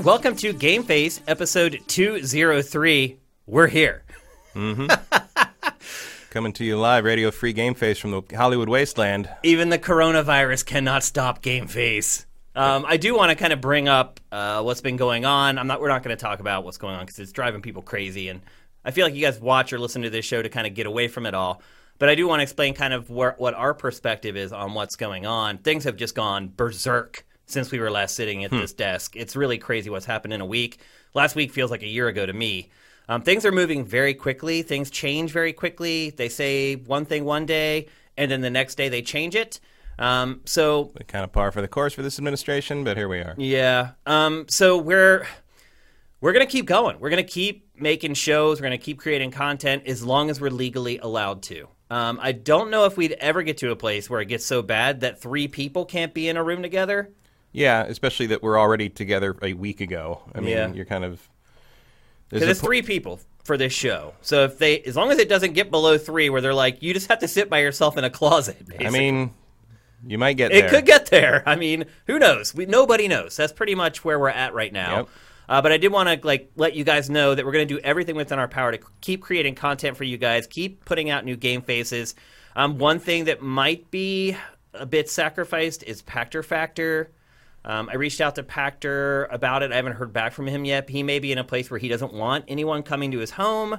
Everyone, welcome to Game Face episode 203. We're here. Coming to you live, Radio Free Game Face from the Hollywood Wasteland. Even the coronavirus cannot stop Game Face. Um, I do want to kind of bring up uh, what's been going on. I'm not. We're not going to talk about what's going on because it's driving people crazy, and I feel like you guys watch or listen to this show to kind of get away from it all. But I do want to explain kind of where, what our perspective is on what's going on. Things have just gone berserk since we were last sitting at this desk. It's really crazy what's happened in a week. Last week feels like a year ago to me. Um, things are moving very quickly. Things change very quickly. They say one thing one day, and then the next day they change it. Um, so Kind of par for the course for this administration, but here we are. yeah. Um, so we're we're gonna keep going. We're gonna keep making shows. We're gonna keep creating content as long as we're legally allowed to. Um, I don't know if we'd ever get to a place where it gets so bad that three people can't be in a room together. Yeah, especially that we're already together a week ago. I mean, Yeah. you're kind of. Because it's po- three people for this show. So if they, as long as it doesn't get below three, where they're like, you just have to sit by yourself in a closet. I mean, you might get It there. could get there. I mean, who knows? We, nobody knows. That's pretty much where we're at right now. Yep. Uh, but I did want to like let you guys know that we're going to do everything within our power to keep creating content for you guys, keep putting out new game faces. Um, one thing that might be a bit sacrificed is Pachter Factor. Um, I reached out to Pachter about it. I haven't heard back from him yet. He may be in a place where he doesn't want anyone coming to his home.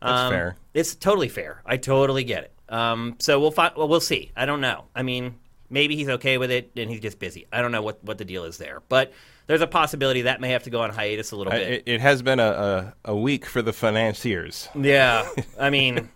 That's Um, fair. It's totally fair. I totally get it. Um, so we'll find. Well, we'll see. I don't know. I mean, maybe he's okay with it and he's just busy. I don't know what what the deal is there, but there's a possibility that may have to go on hiatus a little I- bit. It, it has been a, a, a week for the financiers. yeah, I mean,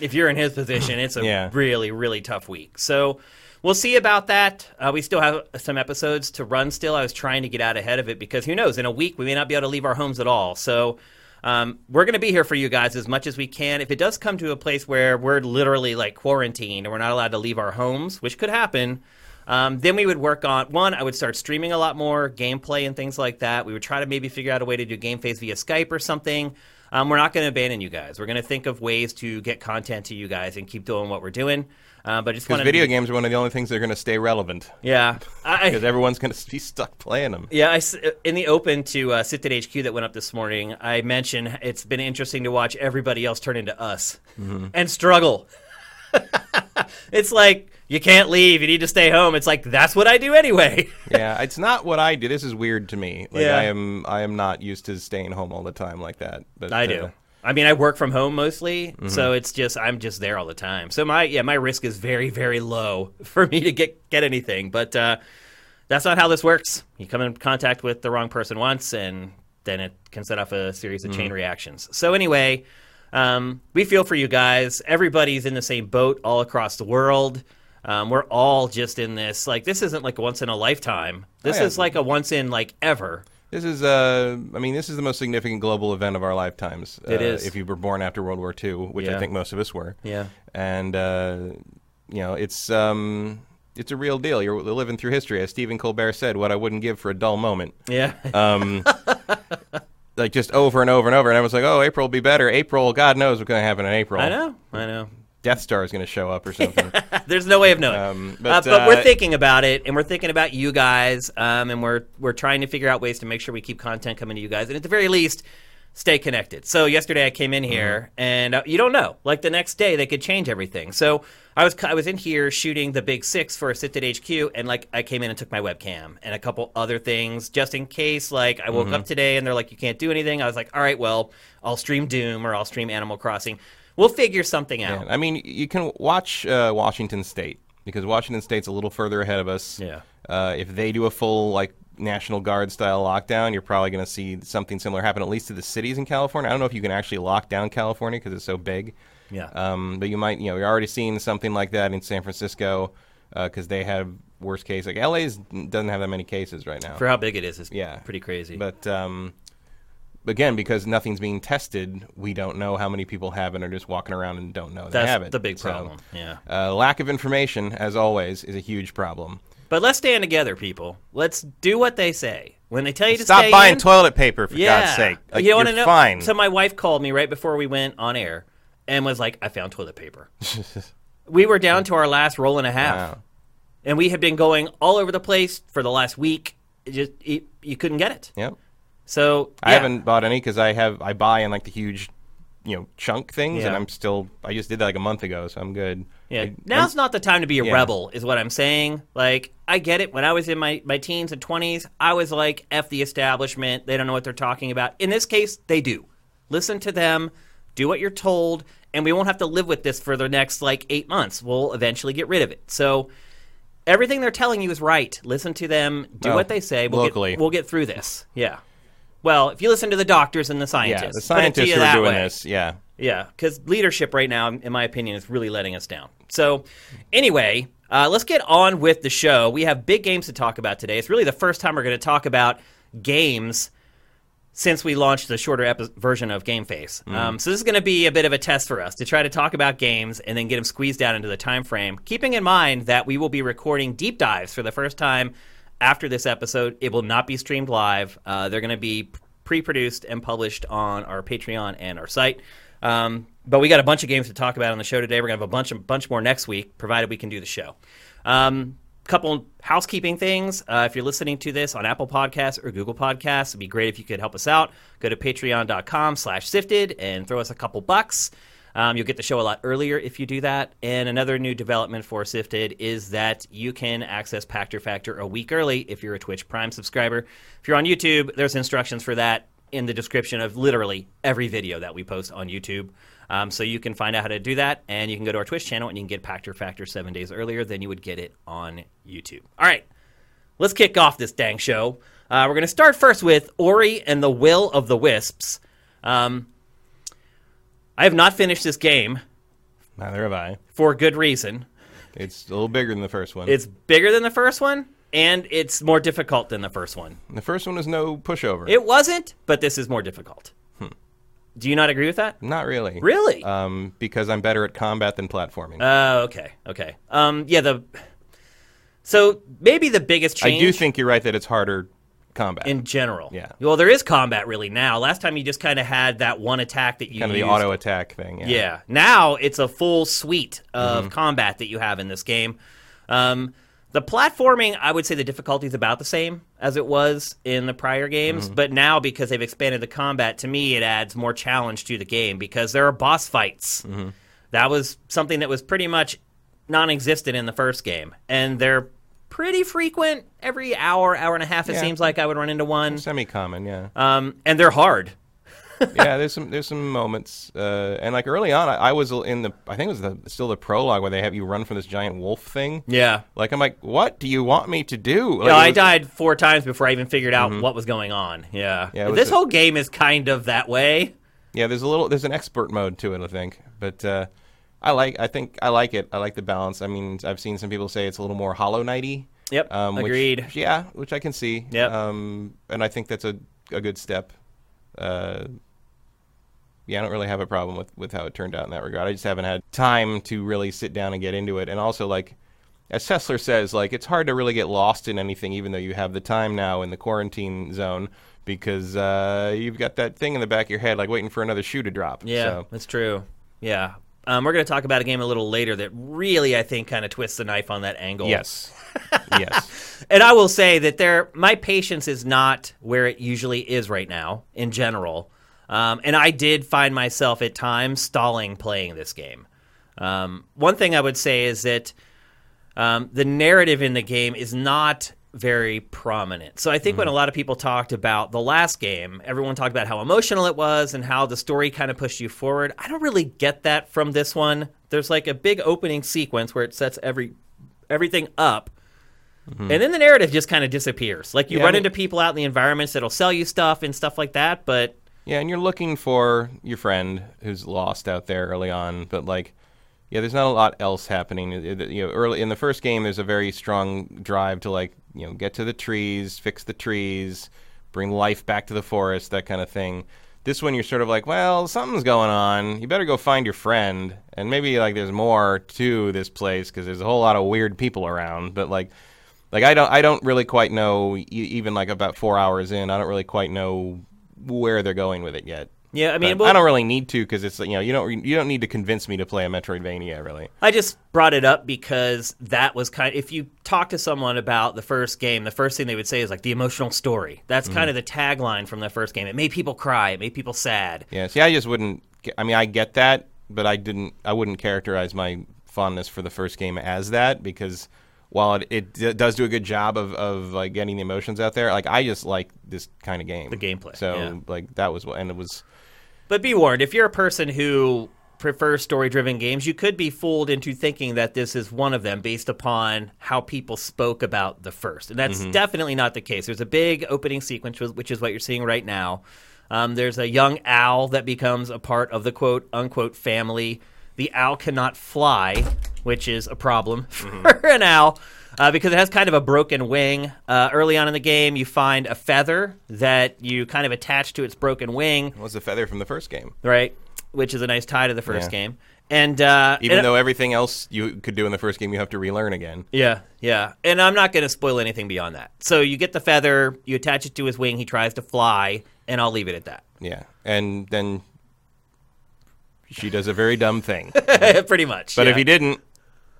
if you're in his position, it's a Yeah. really really tough week. So. We'll see about that. Uh, we still have some episodes to run still. I was trying to get out ahead of it because who knows? In a week, we may not be able to leave our homes at all. So um, we're going to be here for you guys as much as we can. If it does come to a place where we're literally like quarantined and we're not allowed to leave our homes, which could happen, um, then we would work on one. I would start streaming a lot more gameplay and things like that. We would try to maybe figure out a way to do game face via Skype or something. Um, we're not going to abandon you guys. We're going to think of ways to get content to you guys and keep doing what we're doing. Uh, but just Because video games are one of the only things that are going to stay relevant. yeah, Because everyone's going to be stuck playing them. Yeah, I s in the open to uh, Sifted HQ that went up this morning, I mentioned it's been interesting to watch everybody else turn into us and struggle. it's like you can't leave; you need to stay home. It's like that's what I do anyway. yeah, it's not what I do. This is weird to me. Like Yeah. I am, I am not used to staying home all the time like that. But I uh, do. I mean, I work from home mostly, so it's just I'm just there all the time. So my yeah, my risk is very very low for me to get get anything. But uh, that's not how this works. You come in contact with the wrong person once, and then it can set off a series of chain reactions. So anyway, um, we feel for you guys. Everybody's in the same boat all across the world. Um, we're all just in this. Like this isn't like once in a lifetime. This yeah. is like a once in like ever. This is, uh, I mean, this is the most significant global event of our lifetimes. It uh, is. If you were born after World War II, which Yeah. I think most of us were. Yeah. And, uh, you know, it's, um, it's a real deal. You're living through history. As Stephen Colbert said, what I wouldn't give for a dull moment. Yeah. Um, like just over and over and over. And everyone's like, oh, April will be better. April, God knows what's going to happen in April. I know. I know. Death Star is going to show up or something. There's no way of knowing. Um, but, but, uh, but we're uh, thinking about it, and we're thinking about you guys, um, and we're we're trying to figure out ways to make sure we keep content coming to you guys, and at the very least, stay connected. So yesterday I came in here, and uh, you don't know, like the next day they could change everything. So I was I was in here shooting the Big Six for Sifted HQ, and like I came in and took my webcam and a couple other things just in case. Like I woke up today and they're like, you can't do anything. I was like, all right, well, I'll stream Doom or I'll stream Animal Crossing. We'll figure something out. I mean, you can watch uh, Washington State because Washington State's a little further ahead of us. Yeah. Uh, if they do a full like National Guard style lockdown, you're probably going to see something similar happen, at least to the cities in California. I don't know if you can actually lock down California because it's so big. Yeah. Um, but you might, you know, you're already seeing something like that in San Francisco because they have worst case. Like LA's doesn't have that many cases right now. For how big it is, it's Yeah. pretty crazy. But um, again, because nothing's being tested, we don't know how many people have it or just walking around and don't know they have it. That's the big So, problem. yeah. uh, lack of information, as always, is a huge problem. But let's stand together, people. Let's do what they say. When they tell you to Stop stay buying in, toilet paper, for yeah. God's sake. Like, you you're wanna know? fine. So my wife called me right before we went on air and was like, "I found toilet paper." we were down to our last roll and a half, Wow. and we had been going all over the place for the last week. it just it, you couldn't get it. Yep. So I yeah. haven't bought any because I have I buy in like the huge, you know, chunk things, Yeah. and I'm still I just did that like a month ago, so I'm good. Yeah, I- now's not the time to be a Yeah. rebel, is what I'm saying. Like, I get it. When I was in my, my teens and 20s, I was like, F the establishment. They don't know what they're talking about. In this case, they do. Listen to them, do what you're told, and we won't have to live with this for the next, like, eight months. We'll eventually get rid of it. So, everything they're telling you is right. Listen to them, do Well, what they say. We'll locally. Get, we'll get through this. Yeah. Well, if you listen to the doctors and the scientists, yeah, the put it to scientists who are doing way. this, yeah. Yeah, because leadership right now, in my opinion, is really letting us down. So, anyway, uh, let's get on with the show. We have big games to talk about today. It's really the first time we're going to talk about games since we launched the shorter epi- version of Game Face. Um, so this is going to be a bit of a test for us to try to talk about games and then get them squeezed down into the time frame. Keeping in mind that we will be recording deep dives for the first time after this episode. It will not be streamed live. Uh, they're going to be pre-produced and published on our Patreon and our site. Um, but we got a bunch of games to talk about on the show today. We're going to have a bunch of bunch more next week, provided we can do the show. Um, couple housekeeping things. Uh, if you're listening to this on Apple Podcasts or Google Podcasts, it'd be great if you could help us out. Go to patreon.com slash sifted and throw us a couple bucks. Um, you'll get the show a lot earlier if you do that. And another new development for Sifted is that you can access Pachter Factor a week early if you're a Twitch Prime subscriber. If you're on YouTube, there's instructions for that in the description of literally every video that we post on YouTube. Um, so you can find out how to do that, and you can go to our Twitch channel and you can get Pachter Factor seven days earlier than you would get it on YouTube. All right, let's kick off this dang show. Uh, we're going to start first with Ori and the Will of the Wisps. Um, I have not finished this game Neither have I. for good reason. It's a little bigger than the first one. It's bigger than the first one, and it's more difficult than the first one. the first one was no pushover. It wasn't, but this is more difficult. Do you not agree with that? Not really. Really? Um, because I'm better at combat than platforming. Oh, okay, okay. Um, yeah, the so maybe the biggest change. I do think you're right that it's harder combat. in general. Yeah. Well, there is combat really now. Last time you just kind of had that one attack that you kind of the auto attack thing. Yeah. Yeah. Now it's a full suite of Mm-hmm. combat that you have in this game. Um, the platforming, I would say the difficulty is about the same as it was in the prior games, Mm-hmm. but now because they've expanded the combat, to me it adds more challenge to the game because there are boss fights. Mm-hmm. That was something that was pretty much non-existent in the first game, and they're pretty frequent. Every hour, hour and a half, it Yeah. seems like I would run into one. Semi-common. Yeah. Um, and they're hard. yeah. There's some there's some moments, uh, and like early on, I, I was in the I think it was the, still the prologue where they have you run from this giant wolf thing. Yeah. Like I'm like, what do you want me to do? Like, No, it I was- died four times before I even figured out what was going on. Yeah, Mm-hmm. Yeah, it was this a- whole game is kind of that way. Yeah, there's a little there's an expert mode to it, I think. But uh, I like I think I like it. I like the balance. I mean, I've seen some people say it's a little more Hollow Knighty. Yep, Um, which- agreed. yeah, which I can see. Yep. Um, and I think that's a a good step. Uh, yeah, I don't really have a problem with, with how it turned out in that regard. I just haven't had time to really sit down and get into it. And also, like, as Sessler says, like, it's hard to really get lost in anything, even though you have the time now in the quarantine zone, because uh, you've got that thing in the back of your head, like waiting for another shoe to drop. Yeah, So, that's true. Yeah, um, we're going to talk about a game a little later that really, I think, kind of twists the knife on that angle. yes. yes. and I will say that there, my patience is not where it usually is right now in general. Um, and I did find myself at times stalling playing this game. Um, one thing I would say is that um, the narrative in the game is not very prominent. So I think when mm-hmm. a lot of people talked about the last game, everyone talked about how emotional it was and how the story kind of pushed you forward. I don't really get that from this one. There's like a big opening sequence where it sets every everything up. Mm-hmm. And then the narrative just kind of disappears. Like you Yeah, I run mean- into people out in the environments that'll sell you stuff and stuff like that, but Yeah, and you're looking for your friend who's lost out there early on, but like, yeah, there's not a lot else happening. You know, early in the first game, there's a very strong drive to like, you know, get to the trees, fix the trees, bring life back to the forest, that kind of thing. This one, you're sort of like, well, something's going on. You better go find your friend, and maybe like there's more to this place because there's a whole lot of weird people around. But like, like I don't, I don't really quite know. Even like about four hours in, I don't really quite know where they're going with it yet. Yeah, I mean, well- I don't really need to because it's you know you don't you don't need to convince me to play a Metroidvania really. I just brought it up because that was kind. Of, if you talk to someone about the first game, the first thing they would say is like the emotional story. That's Mm-hmm. kind of the tagline from the first game. It made people cry. It made people sad. Yeah. See, I just wouldn't. I mean, I get that, but I didn't. I wouldn't characterize my fondness for the first game as that because while it, it does do a good job of, of like getting the emotions out there, like I just like this kind of game. The gameplay, So yeah. like that was what, and it was. But be warned, if you're a person who prefers story-driven games, you could be fooled into thinking that this is one of them based upon how people spoke about the first, and that's Mm-hmm. definitely not the case. There's a big opening sequence, which- which is what you're seeing right now. Um, there's a young owl that becomes a part of the quote unquote family. The owl cannot fly, which is a problem Mm-hmm. for an owl. Uh, because it has kind of a broken wing. Uh, early on in the game, you find a feather that you kind of attach to its broken wing It Was the feather from the first game? right? Which is a nice tie to the first Yeah. game. And uh, Even and- though everything else you could do in the first game, you have to relearn again. yeah, yeah, and I'm not going to spoil anything beyond that. So you get the feather, you attach it to his wing, he tries to fly, and I'll leave it at that. Yeah, and then she does a very dumb thing. Pretty much. But yeah. if he didn't,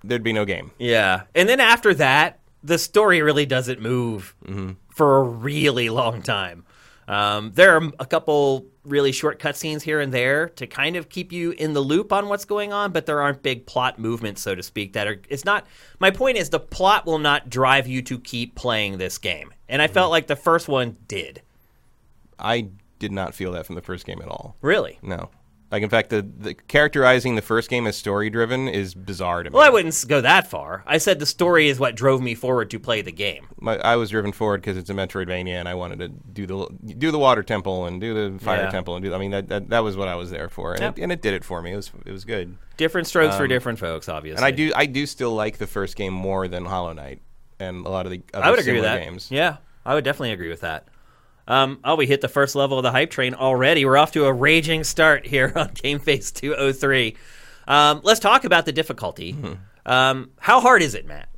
there'd be no game. yeah, and then after that, the story really doesn't move Mm-hmm. for a really long time. Um, there are a couple really short cutscenes here and there to kind of keep you in the loop on what's going on, but there aren't big plot movements, so to speak. That are. It's not. My point is the plot will not drive you to keep playing this game, and I Mm-hmm. felt like the first one did. I did not feel that from the first game at all. Really. No. Like in fact, the, the characterizing the first game as story driven is bizarre to me. Well, I wouldn't go that far. I said the story is what drove me forward to play the game. My, I was driven forward because it's a Metroidvania, and I wanted to do the do the water temple and do the fire Yeah. temple and do. I mean, that, that that was what I was there for, and, Yep. it, and it did it for me. It was it was good. Different strokes for different folks, obviously. Um, And I do I do still like the first game more than Hollow Knight and a lot of the other I would agree with that. games. Yeah, I would definitely agree with that. Um, oh, we hit the first level of the hype train already. We're off to a raging start here on Game Face 203. Um, let's talk about the difficulty. Mm-hmm. Um, how hard is it, Matt?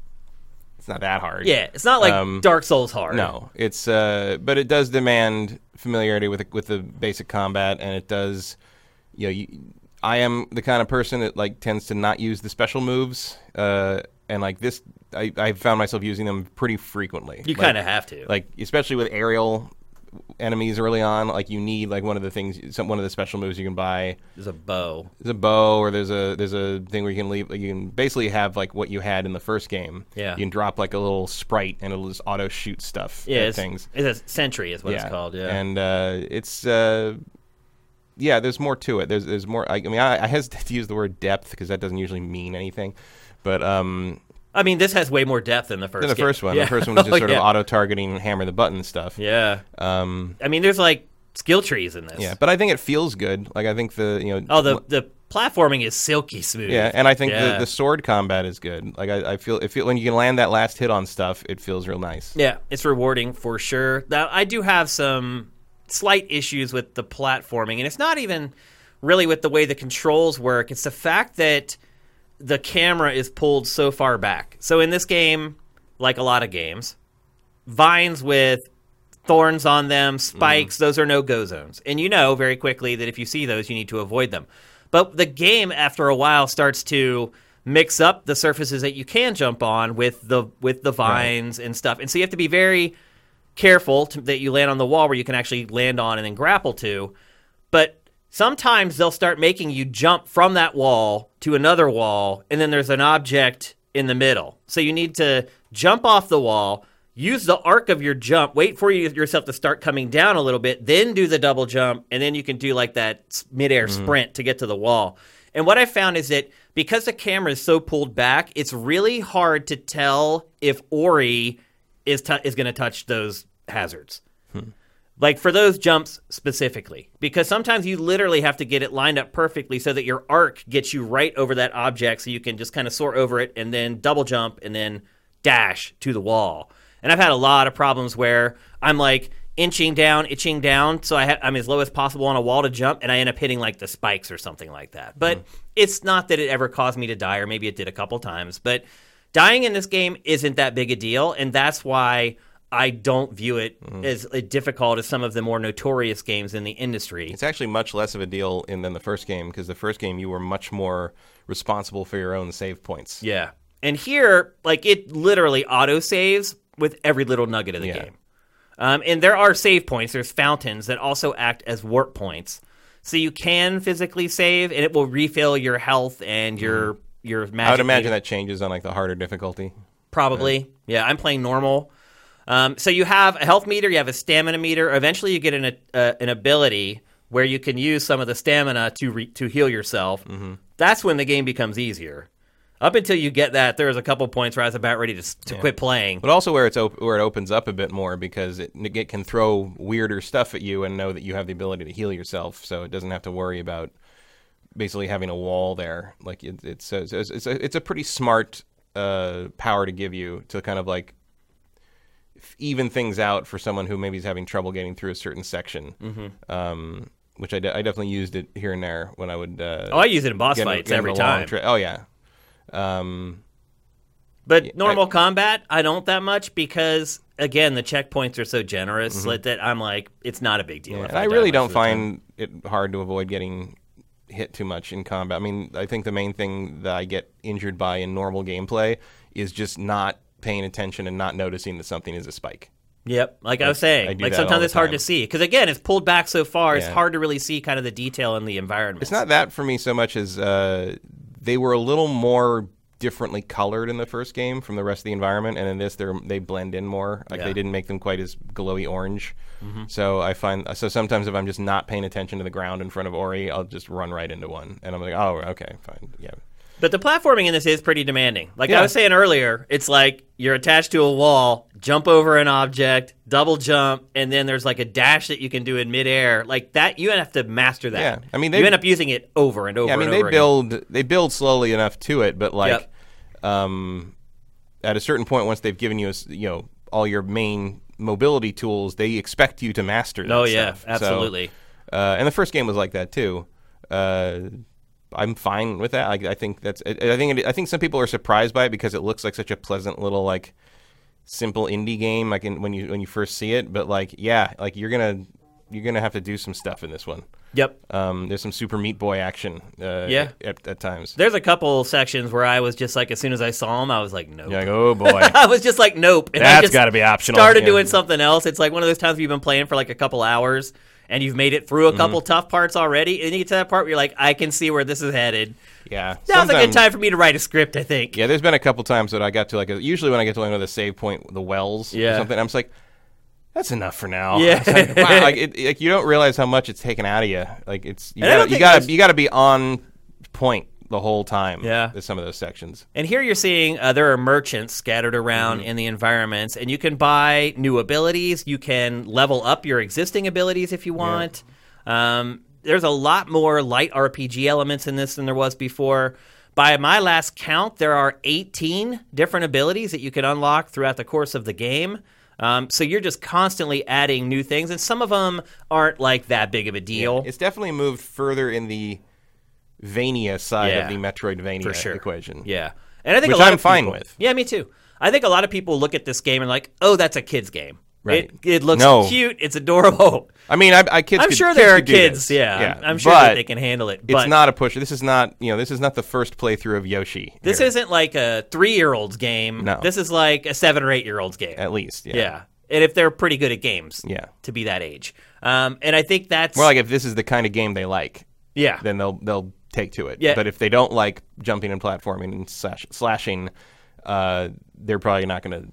It's not that hard. Yeah, it's not like Um, Dark Souls hard. No, it's uh, but it does demand familiarity with with the basic combat, and it does. You know, you, I am the kind of person that like tends to not use the special moves, uh, and like this, I I found myself using them pretty frequently. You Like- kind of have to. like especially with aerial enemies early on. Like you need like one of the things, some one of the special moves you can buy. There's a bow. There's a bow, or there's a there's a thing where you can leave. You can basically have like what you had in the first game. Yeah. You can drop like a little sprite, and it'll just auto shoot stuff. Yeah, it's, things. it's a sentry is what it's called. Yeah. And uh, it's uh, yeah, there's more to it. There's there's more. I, I mean, I, I hesitate to use the word depth because that doesn't usually mean anything. But um, I mean, this has way more depth than the first. than the game. first one, Yeah. the first one was just Oh, sort yeah. of auto targeting, and hammer the button stuff. Yeah. Um, I mean, there's like skill trees in this. yeah, but I think it feels good. Like I think the you know. Oh, the the platforming is silky smooth. yeah, and I think Yeah. the, the sword combat is good. Like I, I feel, if when you can land that last hit on stuff, it feels real nice. Yeah, it's rewarding for sure. Now, I do have some slight issues with the platforming, and it's not even really with the way the controls work. It's the fact that the camera is pulled so far back. So in this game, like a lot of games, vines with thorns on them, spikes, those are no go zones. And you know very quickly that if you see those, you need to avoid them. But the game, after a while, starts to mix up the surfaces that you can jump on with the with the vines and stuff. And so you have to be very careful to, that you land on the wall where you can actually land on and then grapple to. But sometimes they'll start making you jump from that wall to another wall, and then there's an object in the middle. So you need to jump off the wall, use the arc of your jump, wait for you, yourself to start coming down a little bit, then do the double jump, and then you can do like that midair mm-hmm. sprint to get to the wall. And what I found is that because the camera is so pulled back, it's really hard to tell if Ori is t- is going to touch those hazards. Hmm. Like for those jumps specifically, because sometimes you literally have to get it lined up perfectly so that your arc gets you right over that object so you can just kind of soar over it and then double jump and then dash to the wall. And I've had a lot of problems where I'm like inching down, itching down, so I ha- I'm as low as possible on a wall to jump, and I end up hitting like the spikes or something like that. Mm-hmm. But it's not that it ever caused me to die, or maybe it did a couple times. But dying in this game isn't that big a deal, and that's why I don't view it Mm-hmm. as uh, difficult as some of the more notorious games in the industry. It's actually much less of a deal in than the first game because the first game you were much more responsible for your own save points. Yeah. And here, like it literally auto saves with every little nugget of the Yeah. game. Um, and there are save points. There's fountains that also act as warp points, so you can physically save, and it will refill your health and your your magic. I would imagine meter. that changes on like the harder difficulty. Probably. Yeah, I'm playing normal. Um, so you have a health meter, you have a stamina meter. Eventually, you get an uh, an ability where you can use some of the stamina to re- to heal yourself. Mm-hmm. That's when the game becomes easier. Up until you get that, there was a couple points where I was about ready to, to quit playing. But also where it's op- where it opens up a bit more because it, it can throw weirder stuff at you and know that you have the ability to heal yourself, so it doesn't have to worry about basically having a wall there. Like it, it's a, it's it's a, it's a pretty smart uh, power to give you to kind of like even things out for someone who maybe is having trouble getting through a certain section. Mm-hmm. Um, which I, de- I definitely used it here and there when I would. Uh, Oh, I use it in boss fights in every time. tra- oh yeah. Um, But normal I- combat, I don't that much because again, the checkpoints are so generous Mm-hmm. that I'm like, it's not a big deal. if And I really don't find it hard to avoid getting hit too much in combat. I mean, I think the main thing that I get injured by in normal gameplay is just not paying attention and not noticing that something is a spike. Yep, like I was saying, I like sometimes it's hard to see because again, it's pulled back so far. It's hard to really see kind of the detail in the environment. It's not that for me so much as uh, they were a little more differently colored in the first game from the rest of the environment, and in this they they blend in more. Like Yeah. they didn't make them quite as glowy orange. Mm-hmm. So I find so sometimes if I'm just not paying attention to the ground in front of Ori, I'll just run right into one, and I'm like, oh, okay, fine, yeah. But the platforming in this is pretty demanding. Like I was saying earlier, it's like you're attached to a wall, jump over an object, double jump, and then there's like a dash that you can do in midair. Like that, you have to master that. Yeah. I mean, you they- end up using it over and over. Yeah, I mean and they over again. build they build slowly enough to it, but like Yep. um, at a certain point, once they've given you a you know all your main mobility tools, they expect you to master. That Oh yeah, stuff. So, absolutely. uh, and the first game was like that too. Uh, I'm fine with that. I, I think that's. I, I think. It, I think some people are surprised by it because it looks like such a pleasant little like simple indie game. Like in, when you when you first see it, but like yeah, like you're gonna you're gonna have to do some stuff in this one. Yep. Um, there's some Super Meat Boy action. Uh, Yeah. At, at times. There's a couple sections where I was just like, as soon as I saw him, I was like, nope. You're like, oh boy, I was just like, nope. And I that's just got to be optional. started Yeah. doing something else. It's like one of those times where you've been playing for like a couple hours and you've made it through a couple Mm-hmm. tough parts already, and you get to that part where you're like, I can see where this is headed. Yeah. Now's a good time for me to write a script. I think. Yeah, there's been a couple times that I got to like a, usually when I get to another save point, the wells Yeah. or something, I'm just like, that's enough for now. Yeah. Like, wow, like, it, like you don't realize how much it's taken out of you. Like it's you And I don't gotta, you gotta you gotta be on point the whole time. Yeah. Some of those sections. And here you're seeing uh, there are merchants scattered around Mm-hmm. in the environments, and you can buy new abilities. You can level up your existing abilities if you want. Um, there's a lot more light RPG elements in this than there was before. By my last count, there are 18 different abilities that you can unlock throughout the course of the game. Um, so you're just constantly adding new things, and some of them aren't like that big of a deal. It's definitely moved further in the Vania side Yeah. of the Metroidvania For sure. equation. Yeah, and I think Which a lot I'm of fine people- with. Yeah, me too. I think a lot of people look at this game and like, oh, that's a kid's game. Right. It, it looks No. cute. It's adorable. I mean, I, I kids. I'm could- sure kids there are kids. Yeah, yeah. I'm, I'm sure but that they can handle it. It's not a pusher. This is not you know. This is not the first playthrough of Yoshi. This here, isn't like a three-year-old's game. No. This is like a seven or eight-year-old's game. at least. Yeah. yeah. and if they're pretty good at games, Yeah. to be that age. Um, and I think that's More like if this is the kind of game they like, yeah, then they'll they'll take to it. Yeah. But if they don't like jumping and platforming and slash, slashing, uh, they're probably not going to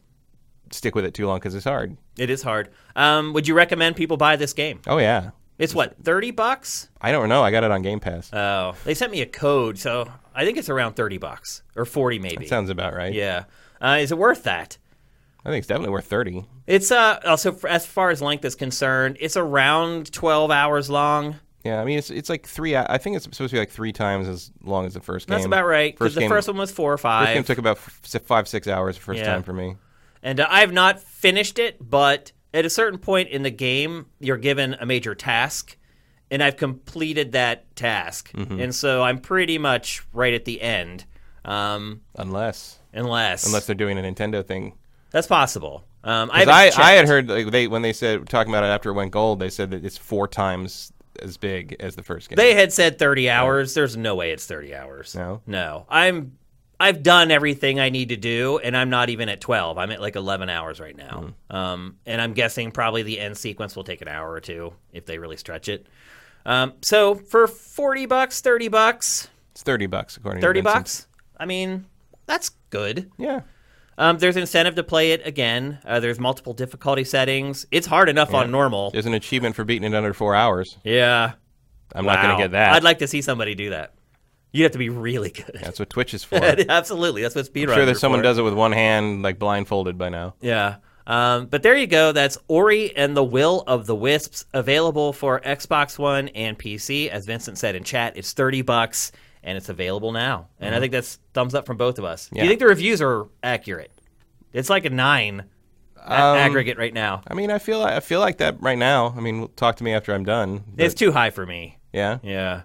stick with it too long because it's hard. it is hard. Um, would you recommend people buy this game? Oh yeah. It's what thirty bucks. I don't know. I got it on Game Pass. Oh, they sent me a code, so I think it's around thirty bucks or forty maybe. Sounds about right. yeah. Uh, is it worth that? I think it's definitely worth thirty. It's uh also as far as length is concerned, it's around twelve hours long. Yeah, I mean it's it's like three. I think it's supposed to be like three times as long as the first game. That's about right. Because the game, first one was four or five. first game took about f- five six hours the first Yeah. time for me. and uh, I have not finished it. But at a certain point in the game, you're given a major task, and I've completed that task, Mm-hmm. and so I'm pretty much right at the end. Um, Unless unless unless they're doing a Nintendo thing. that's possible. Um, I, 'Cause haven't I, I, checked. had heard like, they when they said talking about it, I, had heard like, they when they said talking about it after it went gold, they said that it's four times as big as the first game. They had said 30 hours. There's no way it's 30 hours. No? No. I'm I've done everything I need to do and I'm not even at 12. I'm at like 11 hours right now. Hmm. Um, and I'm guessing probably the end sequence will take an hour or two if they really stretch it. Um, so for 40 bucks, 30 bucks, it's thirty bucks according 30 to Vincent. bucks, I mean, that's good. Yeah, Um, there's incentive to play it again. Uh, there's multiple difficulty settings. It's hard enough on normal. there's an achievement for beating it under four hours. Yeah. I'm not going to get that. I'd like to see somebody do that. You'd have to be really good. That's what Twitch is for. Absolutely, that's what speedrunners. sure that someone does it with one hand, like blindfolded by now. Yeah. Um, but there you go. That's Ori and the Will of the Wisps, available for Xbox One and PC. As Vincent said in chat, it's thirty bucks and it's available now. And I think that's thumbs up from both of us. Do you think the reviews are accurate? It's like a nine Um, aggregate right now. I mean, I feel I feel like that right now. I mean, talk to me after I'm done. It's too high for me. yeah, Yeah.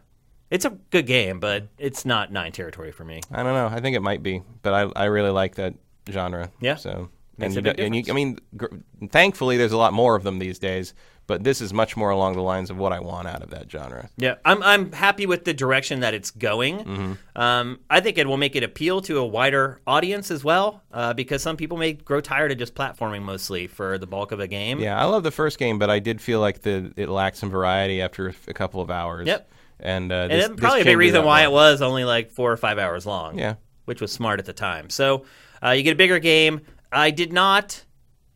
It's a good game, but it's not nine territory for me. I don't know. I think it might be, but I I really like that genre. Yeah. So Makes and you, and you, I mean, gr- thankfully, there's a lot more of them these days. But this is much more along the lines of what I want out of that genre. Yeah, I'm I'm happy with the direction that it's going. Mm-hmm. Um, I think it will make it appeal to a wider audience as well, uh, because some people may grow tired of just platforming mostly for the bulk of a game. Yeah, I love the first game, but I did feel like the it lacked some variety after a couple of hours. Yep. And, uh, and this, this probably a big reason why well. it was only like four or five hours long. Yeah. which was smart at the time. So uh, you get a bigger game. I did not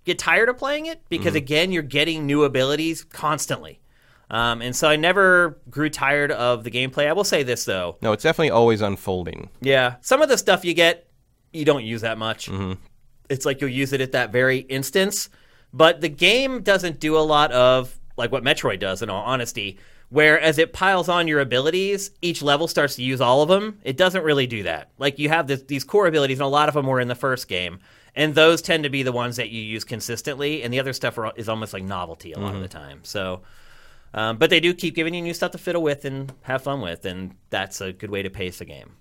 get tired of playing it because Mm-hmm. again, you're getting new abilities constantly. Um, and so I never grew tired of the gameplay. I will say this though, No, it's definitely always unfolding. Yeah, some of the stuff you get, you don't use that much. Mm-hmm. It's like you'll use it at that very instance, but the game doesn't do a lot of like what Metroid does. In all honesty, where as it piles on your abilities, each level starts to use all of them. It doesn't really do that. Like you have this, these core abilities, and a lot of them were in the first game, and those tend to be the ones that you use consistently, and the other stuff are, is almost like novelty a lot of the time. So. Um, but they do keep giving you new stuff to fiddle with and have fun with, and that's a good way to pace a game.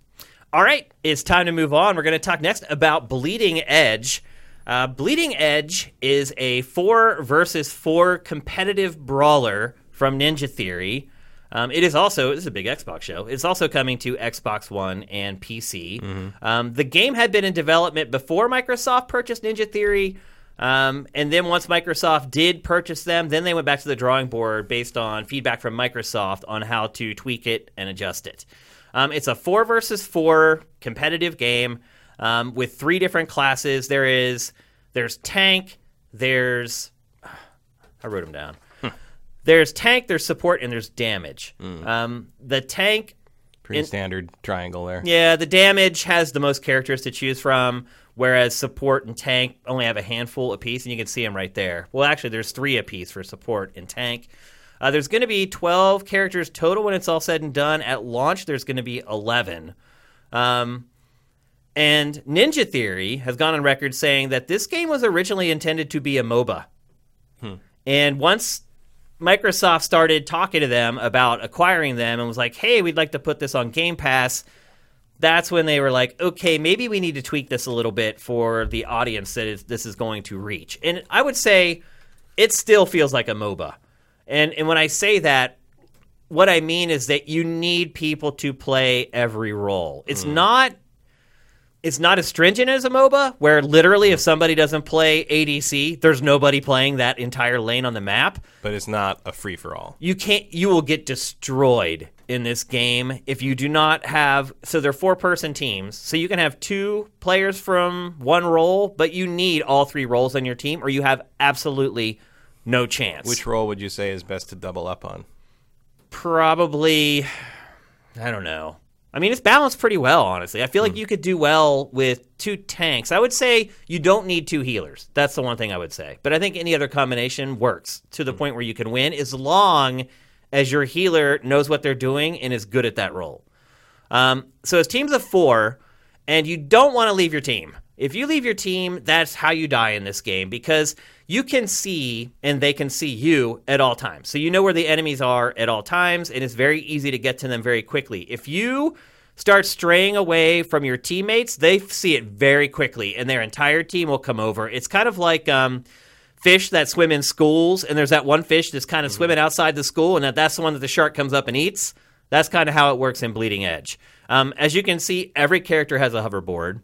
All right, it's time to move on. We're going to talk next about Bleeding Edge. Uh, Bleeding Edge is a four versus four competitive brawler from Ninja Theory. Um, it is also this is a big Xbox show. It's also coming to Xbox One and PC. Um, the game had been in development before Microsoft purchased Ninja Theory, um, and then once Microsoft did purchase them, then they went back to the drawing board based on feedback from Microsoft on how to tweak it and adjust it. Um, it's a four versus four competitive game um, with three different classes. There is there's tank, there's I wrote them down. There's tank, there's support, and there's damage. Um, the tank Pretty In- standard triangle there. yeah, the damage has the most characters to choose from, whereas support and tank only have a handful apiece, and you can see them right there. Well, actually, there's three apiece for support and tank. Uh, there's going to be 12 characters total when it's all said and done. At launch, there's going to be 11. Um, and Ninja Theory has gone on record saying that this game was originally intended to be a MOBA. And once Microsoft started talking to them about acquiring them and was like, hey, we'd like to put this on Game Pass, that's when they were like, okay, maybe we need to tweak this a little bit for the audience that is, this is going to reach. And I would say it still feels like a MOBA. And, and when I say that, what I mean is that you need people to play every role. It's mm. not it's not as stringent as a MOBA, where literally if somebody doesn't play ADC, there's nobody playing that entire lane on the map. But it's not a free for all. You can't you will get destroyed in this game if you do not have so they're four person teams. So you can have two players from one role, but you need all three roles on your team or you have absolutely no chance. Which role would you say is best to double up on? probably I don't know. I mean, it's balanced pretty well, honestly. I feel like you could do well with two tanks. I would say you don't need two healers. That's the one thing I would say. But I think any other combination works to the point where you can win as long as your healer knows what they're doing and is good at that role. Um, so it's teams of four, and you don't want to leave your team. If you leave your team, that's how you die in this game because you can see and they can see you at all times. So you know where the enemies are at all times, and it's very easy to get to them very quickly. If you start straying away from your teammates, they see it very quickly, and their entire team will come over. It's kind of like um, fish that swim in schools, and there's that one fish that's kind of mm-hmm. swimming outside the school, and that, that's the one that the shark comes up and eats. That's kind of how it works in Bleeding Edge. Um, as you can see, every character has a hoverboard.